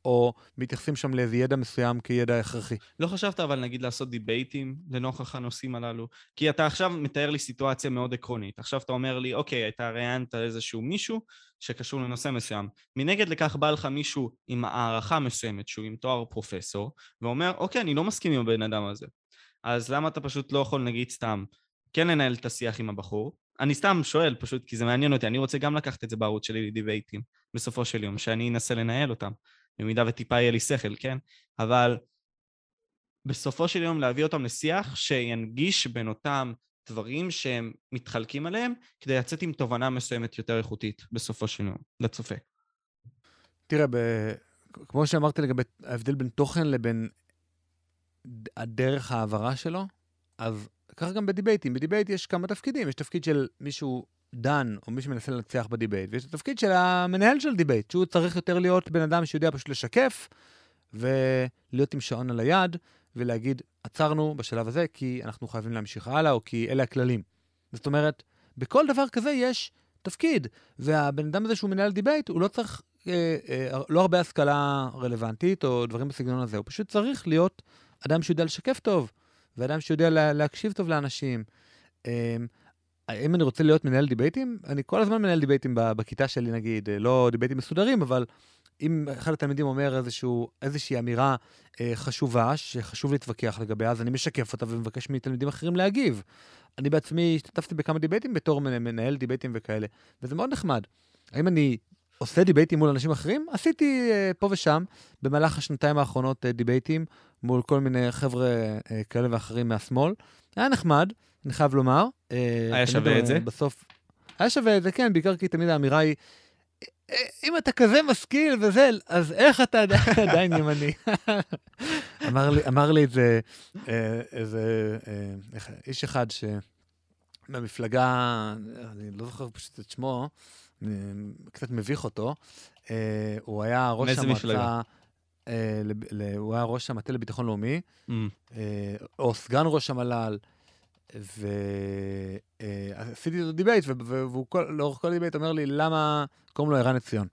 או מתייחסים שם לאיזה ידע מסוים כידע הכרחי. לא חשבת אבל נגיד לעשות דיבייטים לנוכח הנושאים הללו? כי אתה עכשיו מתאר לי סיטואציה מאוד עקרונית. עכשיו אתה אומר לי, אוקיי, אתה ראיינת איזשהו מישהו שקשור לנושא מסוים. מנגד לכך בא לך מישהו עם הערכה מסוימת, שהוא עם תואר פרופסור, ואומר, אוקיי, אני לא מסכים עם הבן אדם הזה. אז למה אתה פשוט לא יכול, נגיד סתם, כן לנהל את השיח עם הבחור? אני סתם שואל פשוט כי זה מעניין אותי, אני רוצה גם לקחת את זה בערוץ שלי לדיבייטים, בסופו של יום, שאני אנסה לנהל אותם. במידה וטיפה יהיה לי שכל, כן? אבל בסופו של יום להביא אותם לשיח שינגיש בין אותם דברים שהם מתחלקים עליהם, כדי לצאת עם תובנה מסוימת יותר איכותית בסופו של יום, לצופה. תראה, ב... כמו שאמרתי לגבי ההבדל בין תוכן לבין הדרך העברה שלו, אז ככה גם בדיבייטים. בדיבייט יש כמה תפקידים. יש תפקיד של מישהו דן, או מי שמנסה לנצח בדיבייט, ויש את התפקיד של המנהל של דיבייט, שהוא צריך יותר להיות בן אדם שיודע פשוט לשקף, ולהיות עם שעון על היד, ולהגיד, עצרנו בשלב הזה כי אנחנו חייבים להמשיך הלאה, או כי אלה הכללים. זאת אומרת, בכל דבר כזה יש תפקיד, והבן אדם הזה שהוא מנהל דיבייט, הוא לא צריך, אה, אה, לא הרבה השכלה רלוונטית, או דברים בסגנון הזה, הוא פשוט צריך להיות אדם שיודע לשקף טוב, ואדם שיודע לה, להקשיב טוב לאנשים. אה, אם אני רוצה להיות מנהל דיבייטים, אני כל הזמן מנהל דיבייטים בכיתה שלי, נגיד, אה, לא דיבייטים מסודרים, אבל אם אחד התלמידים אומר איזשהו, איזושהי אמירה אה, חשובה, שחשוב להתווכח לגביה, אז אני משקף אותה ומבקש מתלמידים אחרים להגיב. אני בעצמי השתתפתי בכמה דיבייטים בתור מנהל דיבייטים וכאלה, וזה מאוד נחמד. האם אני עושה דיבייטים מול אנשים אחרים? עשיתי אה, פה ושם, במהלך השנתיים האחרונות אה, דיבייטים מול כל מיני חבר'ה אה, כאלה ואחרים מהשמאל. היה נחמד. אני חייב לומר. אה, היה שווה את זה? בסוף... היה שווה את זה, כן, בעיקר כי תמיד האמירה היא, אה, אם אתה כזה משכיל וזה, אז איך אתה עדיין ימני? אמר, לי, אמר לי את זה אה, איזה איש אחד מהמפלגה, אני לא זוכר פשוט את שמו, קצת מביך אותו, הוא היה ראש המועצה... מאיזה מפלגה? הוא היה ראש המטה לביטחון לאומי, mm. או סגן ראש המל"ל. ועשיתי איתו דיבייט, והוא לאורך כל הדיבייט אומר לי, למה קוראים לו ערן עציון?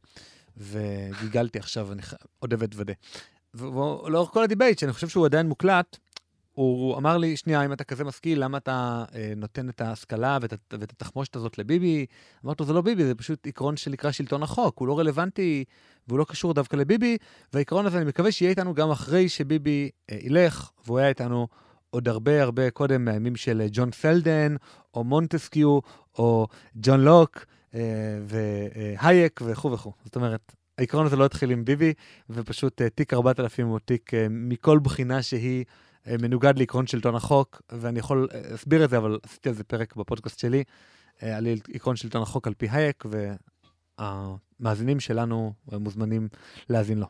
וגיגלתי עכשיו, אני עוד עובד ודה. ולאורך כל הדיבייט, שאני חושב שהוא עדיין מוקלט, הוא אמר לי, שנייה, אם אתה כזה משכיל, למה אתה אה, נותן את ההשכלה ואת, ואת התחמושת הזאת לביבי? אמרתי לו, זה לא ביבי, זה פשוט עקרון שנקרא שלטון החוק, הוא לא רלוונטי והוא לא קשור דווקא לביבי, והעקרון הזה, אני מקווה שיהיה איתנו גם אחרי שביבי אה, ילך, והוא היה איתנו עוד הרבה הרבה קודם מהימים של ג'ון פלדן, או מונטסקיו, או ג'ון לוק, אה, והייק וכו' וכו'. זאת אומרת, העיקרון הזה לא התחיל עם ביבי, ופשוט אה, תיק 4000 הוא תיק אה, מכל בחינה שהיא מנוגד לעקרון שלטון החוק, ואני יכול להסביר את זה, אבל עשיתי על זה פרק בפודקאסט שלי, על עקרון שלטון החוק על פי הייק, והמאזינים שלנו מוזמנים להאזין לו.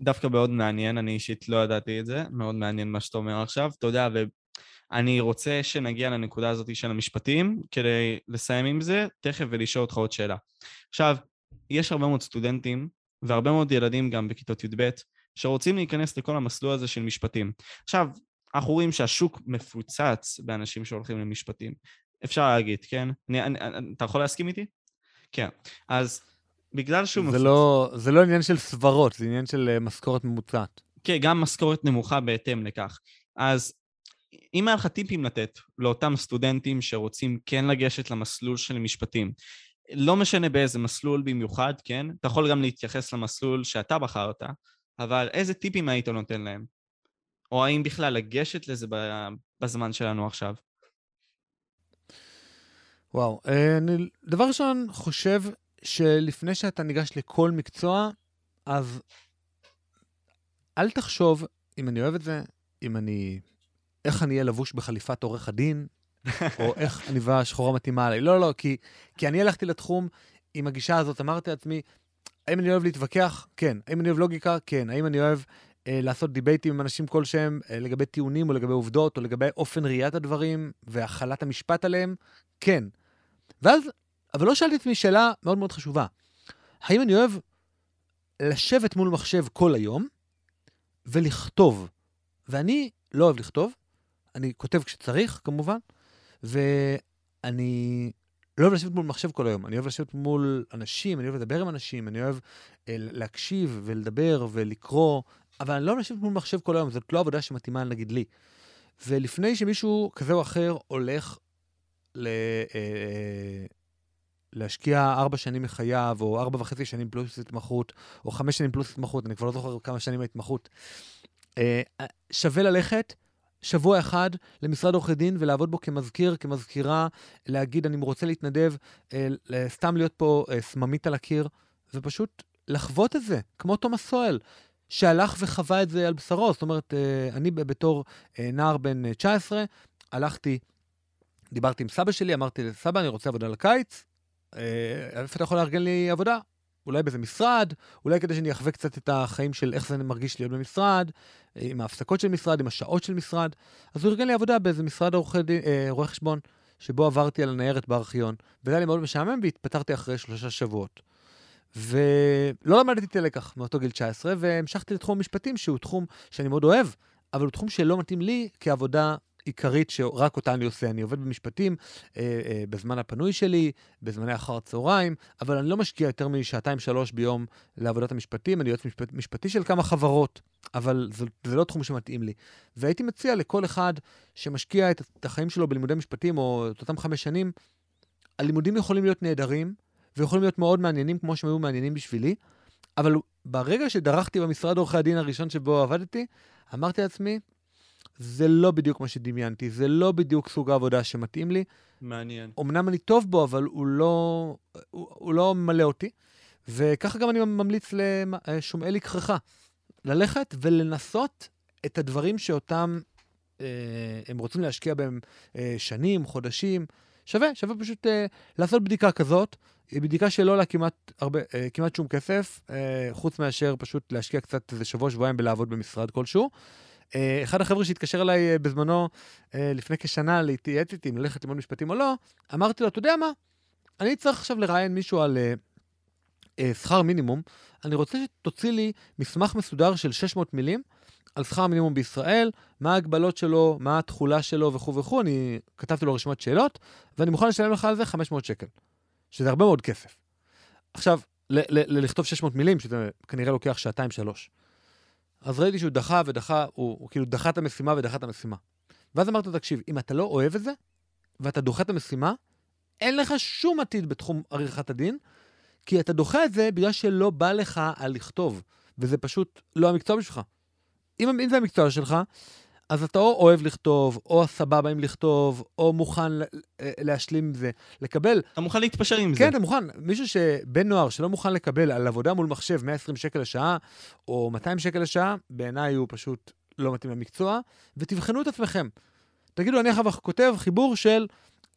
דווקא מאוד מעניין, אני אישית לא ידעתי את זה, מאוד מעניין מה שאתה אומר עכשיו. אתה יודע, ואני רוצה שנגיע לנקודה הזאת של המשפטים, כדי לסיים עם זה, תכף ולשאול אותך עוד שאלה. עכשיו, יש הרבה מאוד סטודנטים, והרבה מאוד ילדים גם בכיתות י"ב, שרוצים להיכנס לכל המסלול הזה של משפטים. עכשיו, אנחנו רואים שהשוק מפוצץ באנשים שהולכים למשפטים. אפשר להגיד, כן? אני, אני, אתה יכול להסכים איתי? כן. אז בגלל שהוא זה מפוצץ... לא, זה לא עניין של סברות, זה עניין של uh, משכורת ממוצעת. כן, גם משכורת נמוכה בהתאם לכך. אז אם היה לך טיפים לתת לאותם סטודנטים שרוצים כן לגשת למסלול של משפטים, לא משנה באיזה מסלול במיוחד, כן? אתה יכול גם להתייחס למסלול שאתה בחרת, אבל איזה טיפים היית נותן להם? או האם בכלל לגשת לזה בזמן שלנו עכשיו? וואו, אה, אני דבר ראשון חושב שלפני שאתה ניגש לכל מקצוע, אז אל תחשוב אם אני אוהב את זה, אם אני... איך אני אהיה לבוש בחליפת עורך הדין, או איך עניבה שחורה מתאימה עליי. לא, לא, כי, כי אני הלכתי לתחום עם הגישה הזאת, אמרתי לעצמי, האם אני אוהב להתווכח? כן. האם אני אוהב לוגיקה? כן. האם אני אוהב לעשות דיבייטים עם אנשים כלשהם אה, לגבי טיעונים או לגבי עובדות או לגבי אופן ראיית הדברים והחלת המשפט עליהם? כן. ואז, אבל לא שאלתי את עצמי שאלה מאוד מאוד חשובה. האם אני אוהב לשבת מול מחשב כל היום ולכתוב? ואני לא אוהב לכתוב, אני כותב כשצריך, כמובן, ואני לא אוהב לשבת מול מחשב כל היום, אני אוהב לשבת מול אנשים, אני אוהב לדבר עם אנשים, אני אוהב אה, להקשיב ולדבר ולקרוא, אבל אני לא אוהב לשבת מול מחשב כל היום, זאת לא עבודה שמתאימה נגיד לי. ולפני שמישהו כזה או אחר הולך ל... אה, להשקיע ארבע שנים מחייו, או ארבע וחצי שנים פלוס התמחות, או חמש שנים פלוס התמחות, אני כבר לא זוכר כמה שנים ההתמחות, אה, שווה ללכת שבוע אחד למשרד עורכי דין ולעבוד בו כמזכיר, כמזכירה, להגיד, אני רוצה להתנדב, אה, סתם להיות פה אה, סממית על הקיר, ופשוט לחוות את זה, כמו תומאס סואל, שהלך וחווה את זה על בשרו. זאת אומרת, אה, אני בתור אה, נער בן אה, 19, הלכתי, דיברתי עם סבא שלי, אמרתי לסבא, אני רוצה עבודה לקיץ, אה, איפה אתה יכול לארגן לי עבודה? אולי באיזה משרד, אולי כדי שאני אחווה קצת את החיים של איך זה מרגיש להיות במשרד, עם ההפסקות של משרד, עם השעות של משרד. אז הוא ארגן לי עבודה באיזה משרד אה, רואה חשבון, שבו עברתי על הניירת בארכיון, וזה היה לי מאוד משעמם והתפטרתי אחרי שלושה שבועות. ולא למדתי את הלקח מאותו גיל 19, והמשכתי לתחום המשפטים, שהוא תחום שאני מאוד אוהב, אבל הוא תחום שלא מתאים לי כעבודה עיקרית שרק אותה אני עושה. אני עובד במשפטים אה, אה, בזמן הפנוי שלי, בזמני אחר הצהריים, אבל אני לא משקיע יותר משעתיים-שלוש ביום לעבודת המשפטים. אני יועץ משפט, משפטי של כמה חברות, אבל זה, זה לא תחום שמתאים לי. והייתי מציע לכל אחד שמשקיע את, את החיים שלו בלימודי משפטים, או את אותם חמש שנים, הלימודים יכולים להיות נהדרים, ויכולים להיות מאוד מעניינים כמו שהם היו מעניינים בשבילי, אבל ברגע שדרכתי במשרד עורכי הדין הראשון שבו עבדתי, אמרתי לעצמי, זה לא בדיוק מה שדמיינתי, זה לא בדיוק סוג העבודה שמתאים לי. מעניין. אמנם אני טוב בו, אבל הוא לא, הוא, הוא לא ממלא אותי. וככה גם אני ממליץ לשומעי לקחך, ללכת ולנסות את הדברים שאותם אה, הם רוצים להשקיע בהם אה, שנים, חודשים. שווה, שווה פשוט אה, לעשות בדיקה כזאת. בדיקה שלא עולה כמעט, הרבה, אה, כמעט שום כסף, אה, חוץ מאשר פשוט להשקיע קצת איזה שבוע, שבועיים בלעבוד במשרד כלשהו. אה, אחד החבר'ה שהתקשר אליי אה, בזמנו, אה, לפני כשנה, להתייעץ איתי אם ללכת ללמוד משפטים או לא, אמרתי לו, אתה יודע מה? אני צריך עכשיו לראיין מישהו על שכר מינימום, אני רוצה שתוציא לי מסמך מסודר של 600 מילים על שכר מינימום בישראל, מה ההגבלות שלו, מה התכולה שלו וכו' וכו', אני כתבתי לו רשימת שאלות, ואני מוכן לשלם לך על זה 500 שקל, שזה הרבה מאוד כסף. עכשיו, לכתוב 600 מילים, שזה כנראה לוקח שעתיים-שלוש. אז ראיתי שהוא דחה ודחה, הוא, הוא כאילו דחה את המשימה ודחה את המשימה. ואז אמרתי לו, תקשיב, אם אתה לא אוהב את זה, ואתה דוחה את המשימה, אין לך שום עתיד בתחום עריכת הדין, כי אתה דוחה את זה בגלל שלא בא לך על לכתוב, וזה פשוט לא המקצוע בשבילך. אם, אם זה המקצוע שלך, אז אתה או אוהב לכתוב, או סבבה עם לכתוב, או מוכן אה, להשלים עם זה, לקבל... אתה מוכן להתפשר עם כן, זה. כן, אתה מוכן. מישהו שבן נוער שלא מוכן לקבל על עבודה מול מחשב 120 שקל לשעה, או 200 שקל לשעה, בעיניי הוא פשוט לא מתאים למקצוע, ותבחנו את עצמכם. תגידו, אני עכשיו כותב חיבור של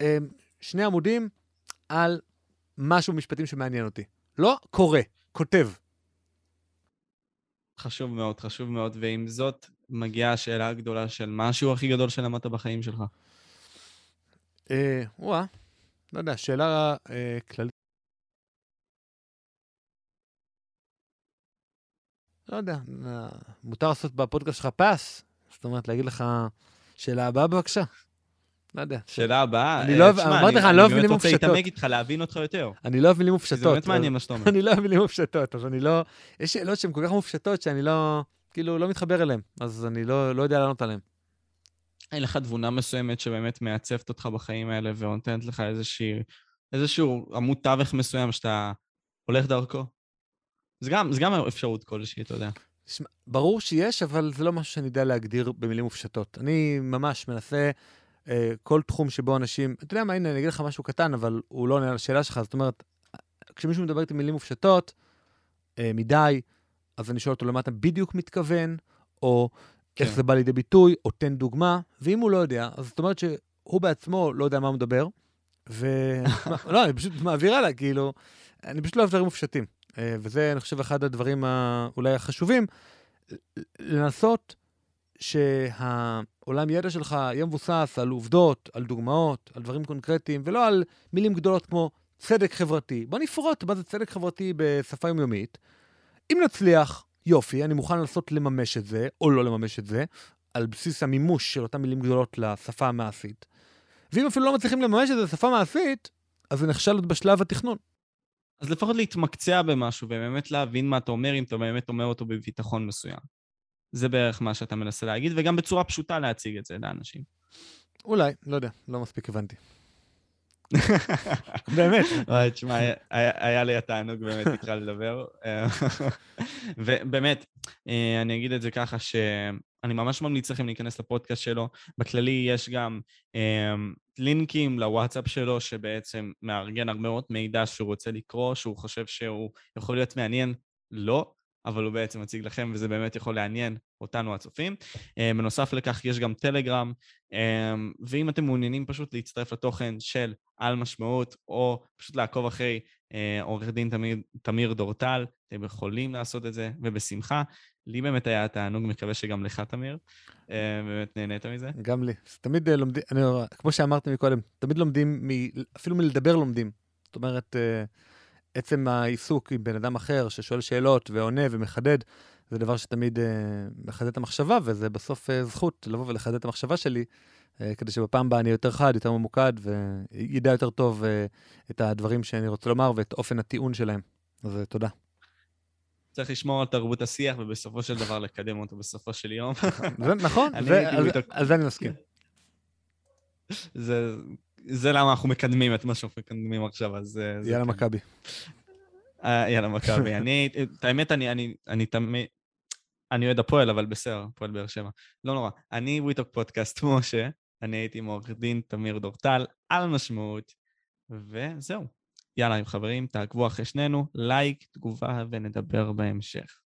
אה, שני עמודים על משהו משפטים שמעניין אותי. לא קורא, כותב. חשוב מאוד, חשוב מאוד, ועם זאת, מגיעה השאלה הגדולה של מה השיעור הכי גדול שלמדת בחיים שלך? אה, וואה, לא יודע, שאלה אה, כללית. לא יודע, אה, מותר לעשות בפודקאסט שלך פס? זאת אומרת, להגיד לך, שאלה הבאה בבקשה. לא יודע. שאלה הבאה? אני לא אוהב, אמרתי לך, אני לא אוהב מילים מופשטות. אני באמת רוצה להתעמק איתך, להבין אותך יותר. אני לא אוהב מילים מופשטות. זה באמת מעניין מה שאתה אומר. אני לא אוהב מילים מופשטות, אז אני לא... יש שאלות שהן כל כך מופשטות שאני לא... כאילו, לא מתחבר אליהן, אז אני לא, לא יודע לענות עליהן. אין לך תבונה מסוימת שבאמת מעצבת אותך בחיים האלה ונותנת לך איזשהו עמוד תווך מסוים שאתה הולך דרכו? זה גם, זה גם אפשרות כלשהי, אתה יודע. ברור שיש, אבל זה לא משהו שאני יודע להגדיר במילים מופשטות. אני ממש מנסה אה, כל תחום שבו אנשים... אתה יודע מה, הנה, אני אגיד לך משהו קטן, אבל הוא לא עונה על השאלה שלך, זאת אומרת, כשמישהו מדבר איתי מילים מופשטות אה, מדי, אז אני שואל אותו למה אתה בדיוק מתכוון, או כן. איך זה בא לידי ביטוי, או תן דוגמה, ואם הוא לא יודע, אז זאת אומרת שהוא בעצמו לא יודע מה הוא מדבר, ו... לא, אני פשוט מעביר הלאה, כאילו, אני פשוט לא אוהב דברים מופשטים. אה, וזה, אני חושב, אחד הדברים אולי החשובים, לנסות שהעולם ידע שלך יהיה מבוסס על עובדות, על דוגמאות, על דברים קונקרטיים, ולא על מילים גדולות כמו צדק חברתי. בוא נפרוט מה זה צדק חברתי בשפה יומיומית. אם נצליח, יופי, אני מוכן לנסות לממש את זה, או לא לממש את זה, על בסיס המימוש של אותן מילים גדולות לשפה המעשית. ואם אפילו לא מצליחים לממש את זה לשפה מעשית, אז זה נכשל עוד בשלב התכנון. אז לפחות להתמקצע במשהו ובאמת להבין מה אתה אומר, אם אתה באמת אומר אותו בביטחון מסוים. זה בערך מה שאתה מנסה להגיד, וגם בצורה פשוטה להציג את זה לאנשים. אולי, לא יודע, לא מספיק הבנתי. באמת. וואי, תשמע, היה לי התענוג באמת איתך לדבר. ובאמת, אה, אני אגיד את זה ככה, שאני ממש ממליץ לכם להיכנס לפודקאסט שלו. בכללי יש גם אה, לינקים לוואטסאפ שלו, שבעצם מארגן הרבה מאוד מידע שהוא רוצה לקרוא, שהוא חושב שהוא יכול להיות מעניין. לא, אבל הוא בעצם מציג לכם, וזה באמת יכול לעניין אותנו הצופים. אה, בנוסף לכך, יש גם טלגרם, אה, ואם אתם מעוניינים פשוט להצטרף לתוכן של על משמעות, או פשוט לעקוב אחרי אה, עורך דין תמיר, תמיר דורטל, אתם יכולים לעשות את זה, ובשמחה. לי באמת היה תענוג, מקווה שגם לך, תמיר. באמת נהנית מזה. גם לי. תמיד לומדים, אני, כמו שאמרתי מקודם, תמיד לומדים, מ, אפילו מלדבר לומדים. זאת אומרת, עצם העיסוק עם בן אדם אחר ששואל שאלות ועונה ומחדד, זה דבר שתמיד uh, מחדד את המחשבה, וזה בסוף uh, זכות לבוא ולחדד את המחשבה שלי, uh, כדי שבפעם הבאה אני יותר חד, יותר ממוקד, וידע יותר טוב uh, את הדברים שאני רוצה לומר ואת אופן הטיעון שלהם. אז uh, תודה. צריך לשמור על תרבות השיח, ובסופו של דבר לקדם אותו בסופו של יום. זה, נכון, זה, על, על זה אני מסכים. זה, זה למה אנחנו מקדמים את מה שאנחנו מקדמים עכשיו, אז... יאללה כן. מכבי. אה, יאללה מכבי. אני, את האמת, אני, אני, אני תמיד... אני אוהד הפועל, אבל בסדר, הפועל באר שבע. לא נורא. אני וויטוק פודקאסט משה, אני הייתי עם עורך דין תמיר דורטל, על משמעות, וזהו. יאללה, חברים, תעקבו אחרי שנינו, לייק, תגובה, ונדבר בהמשך.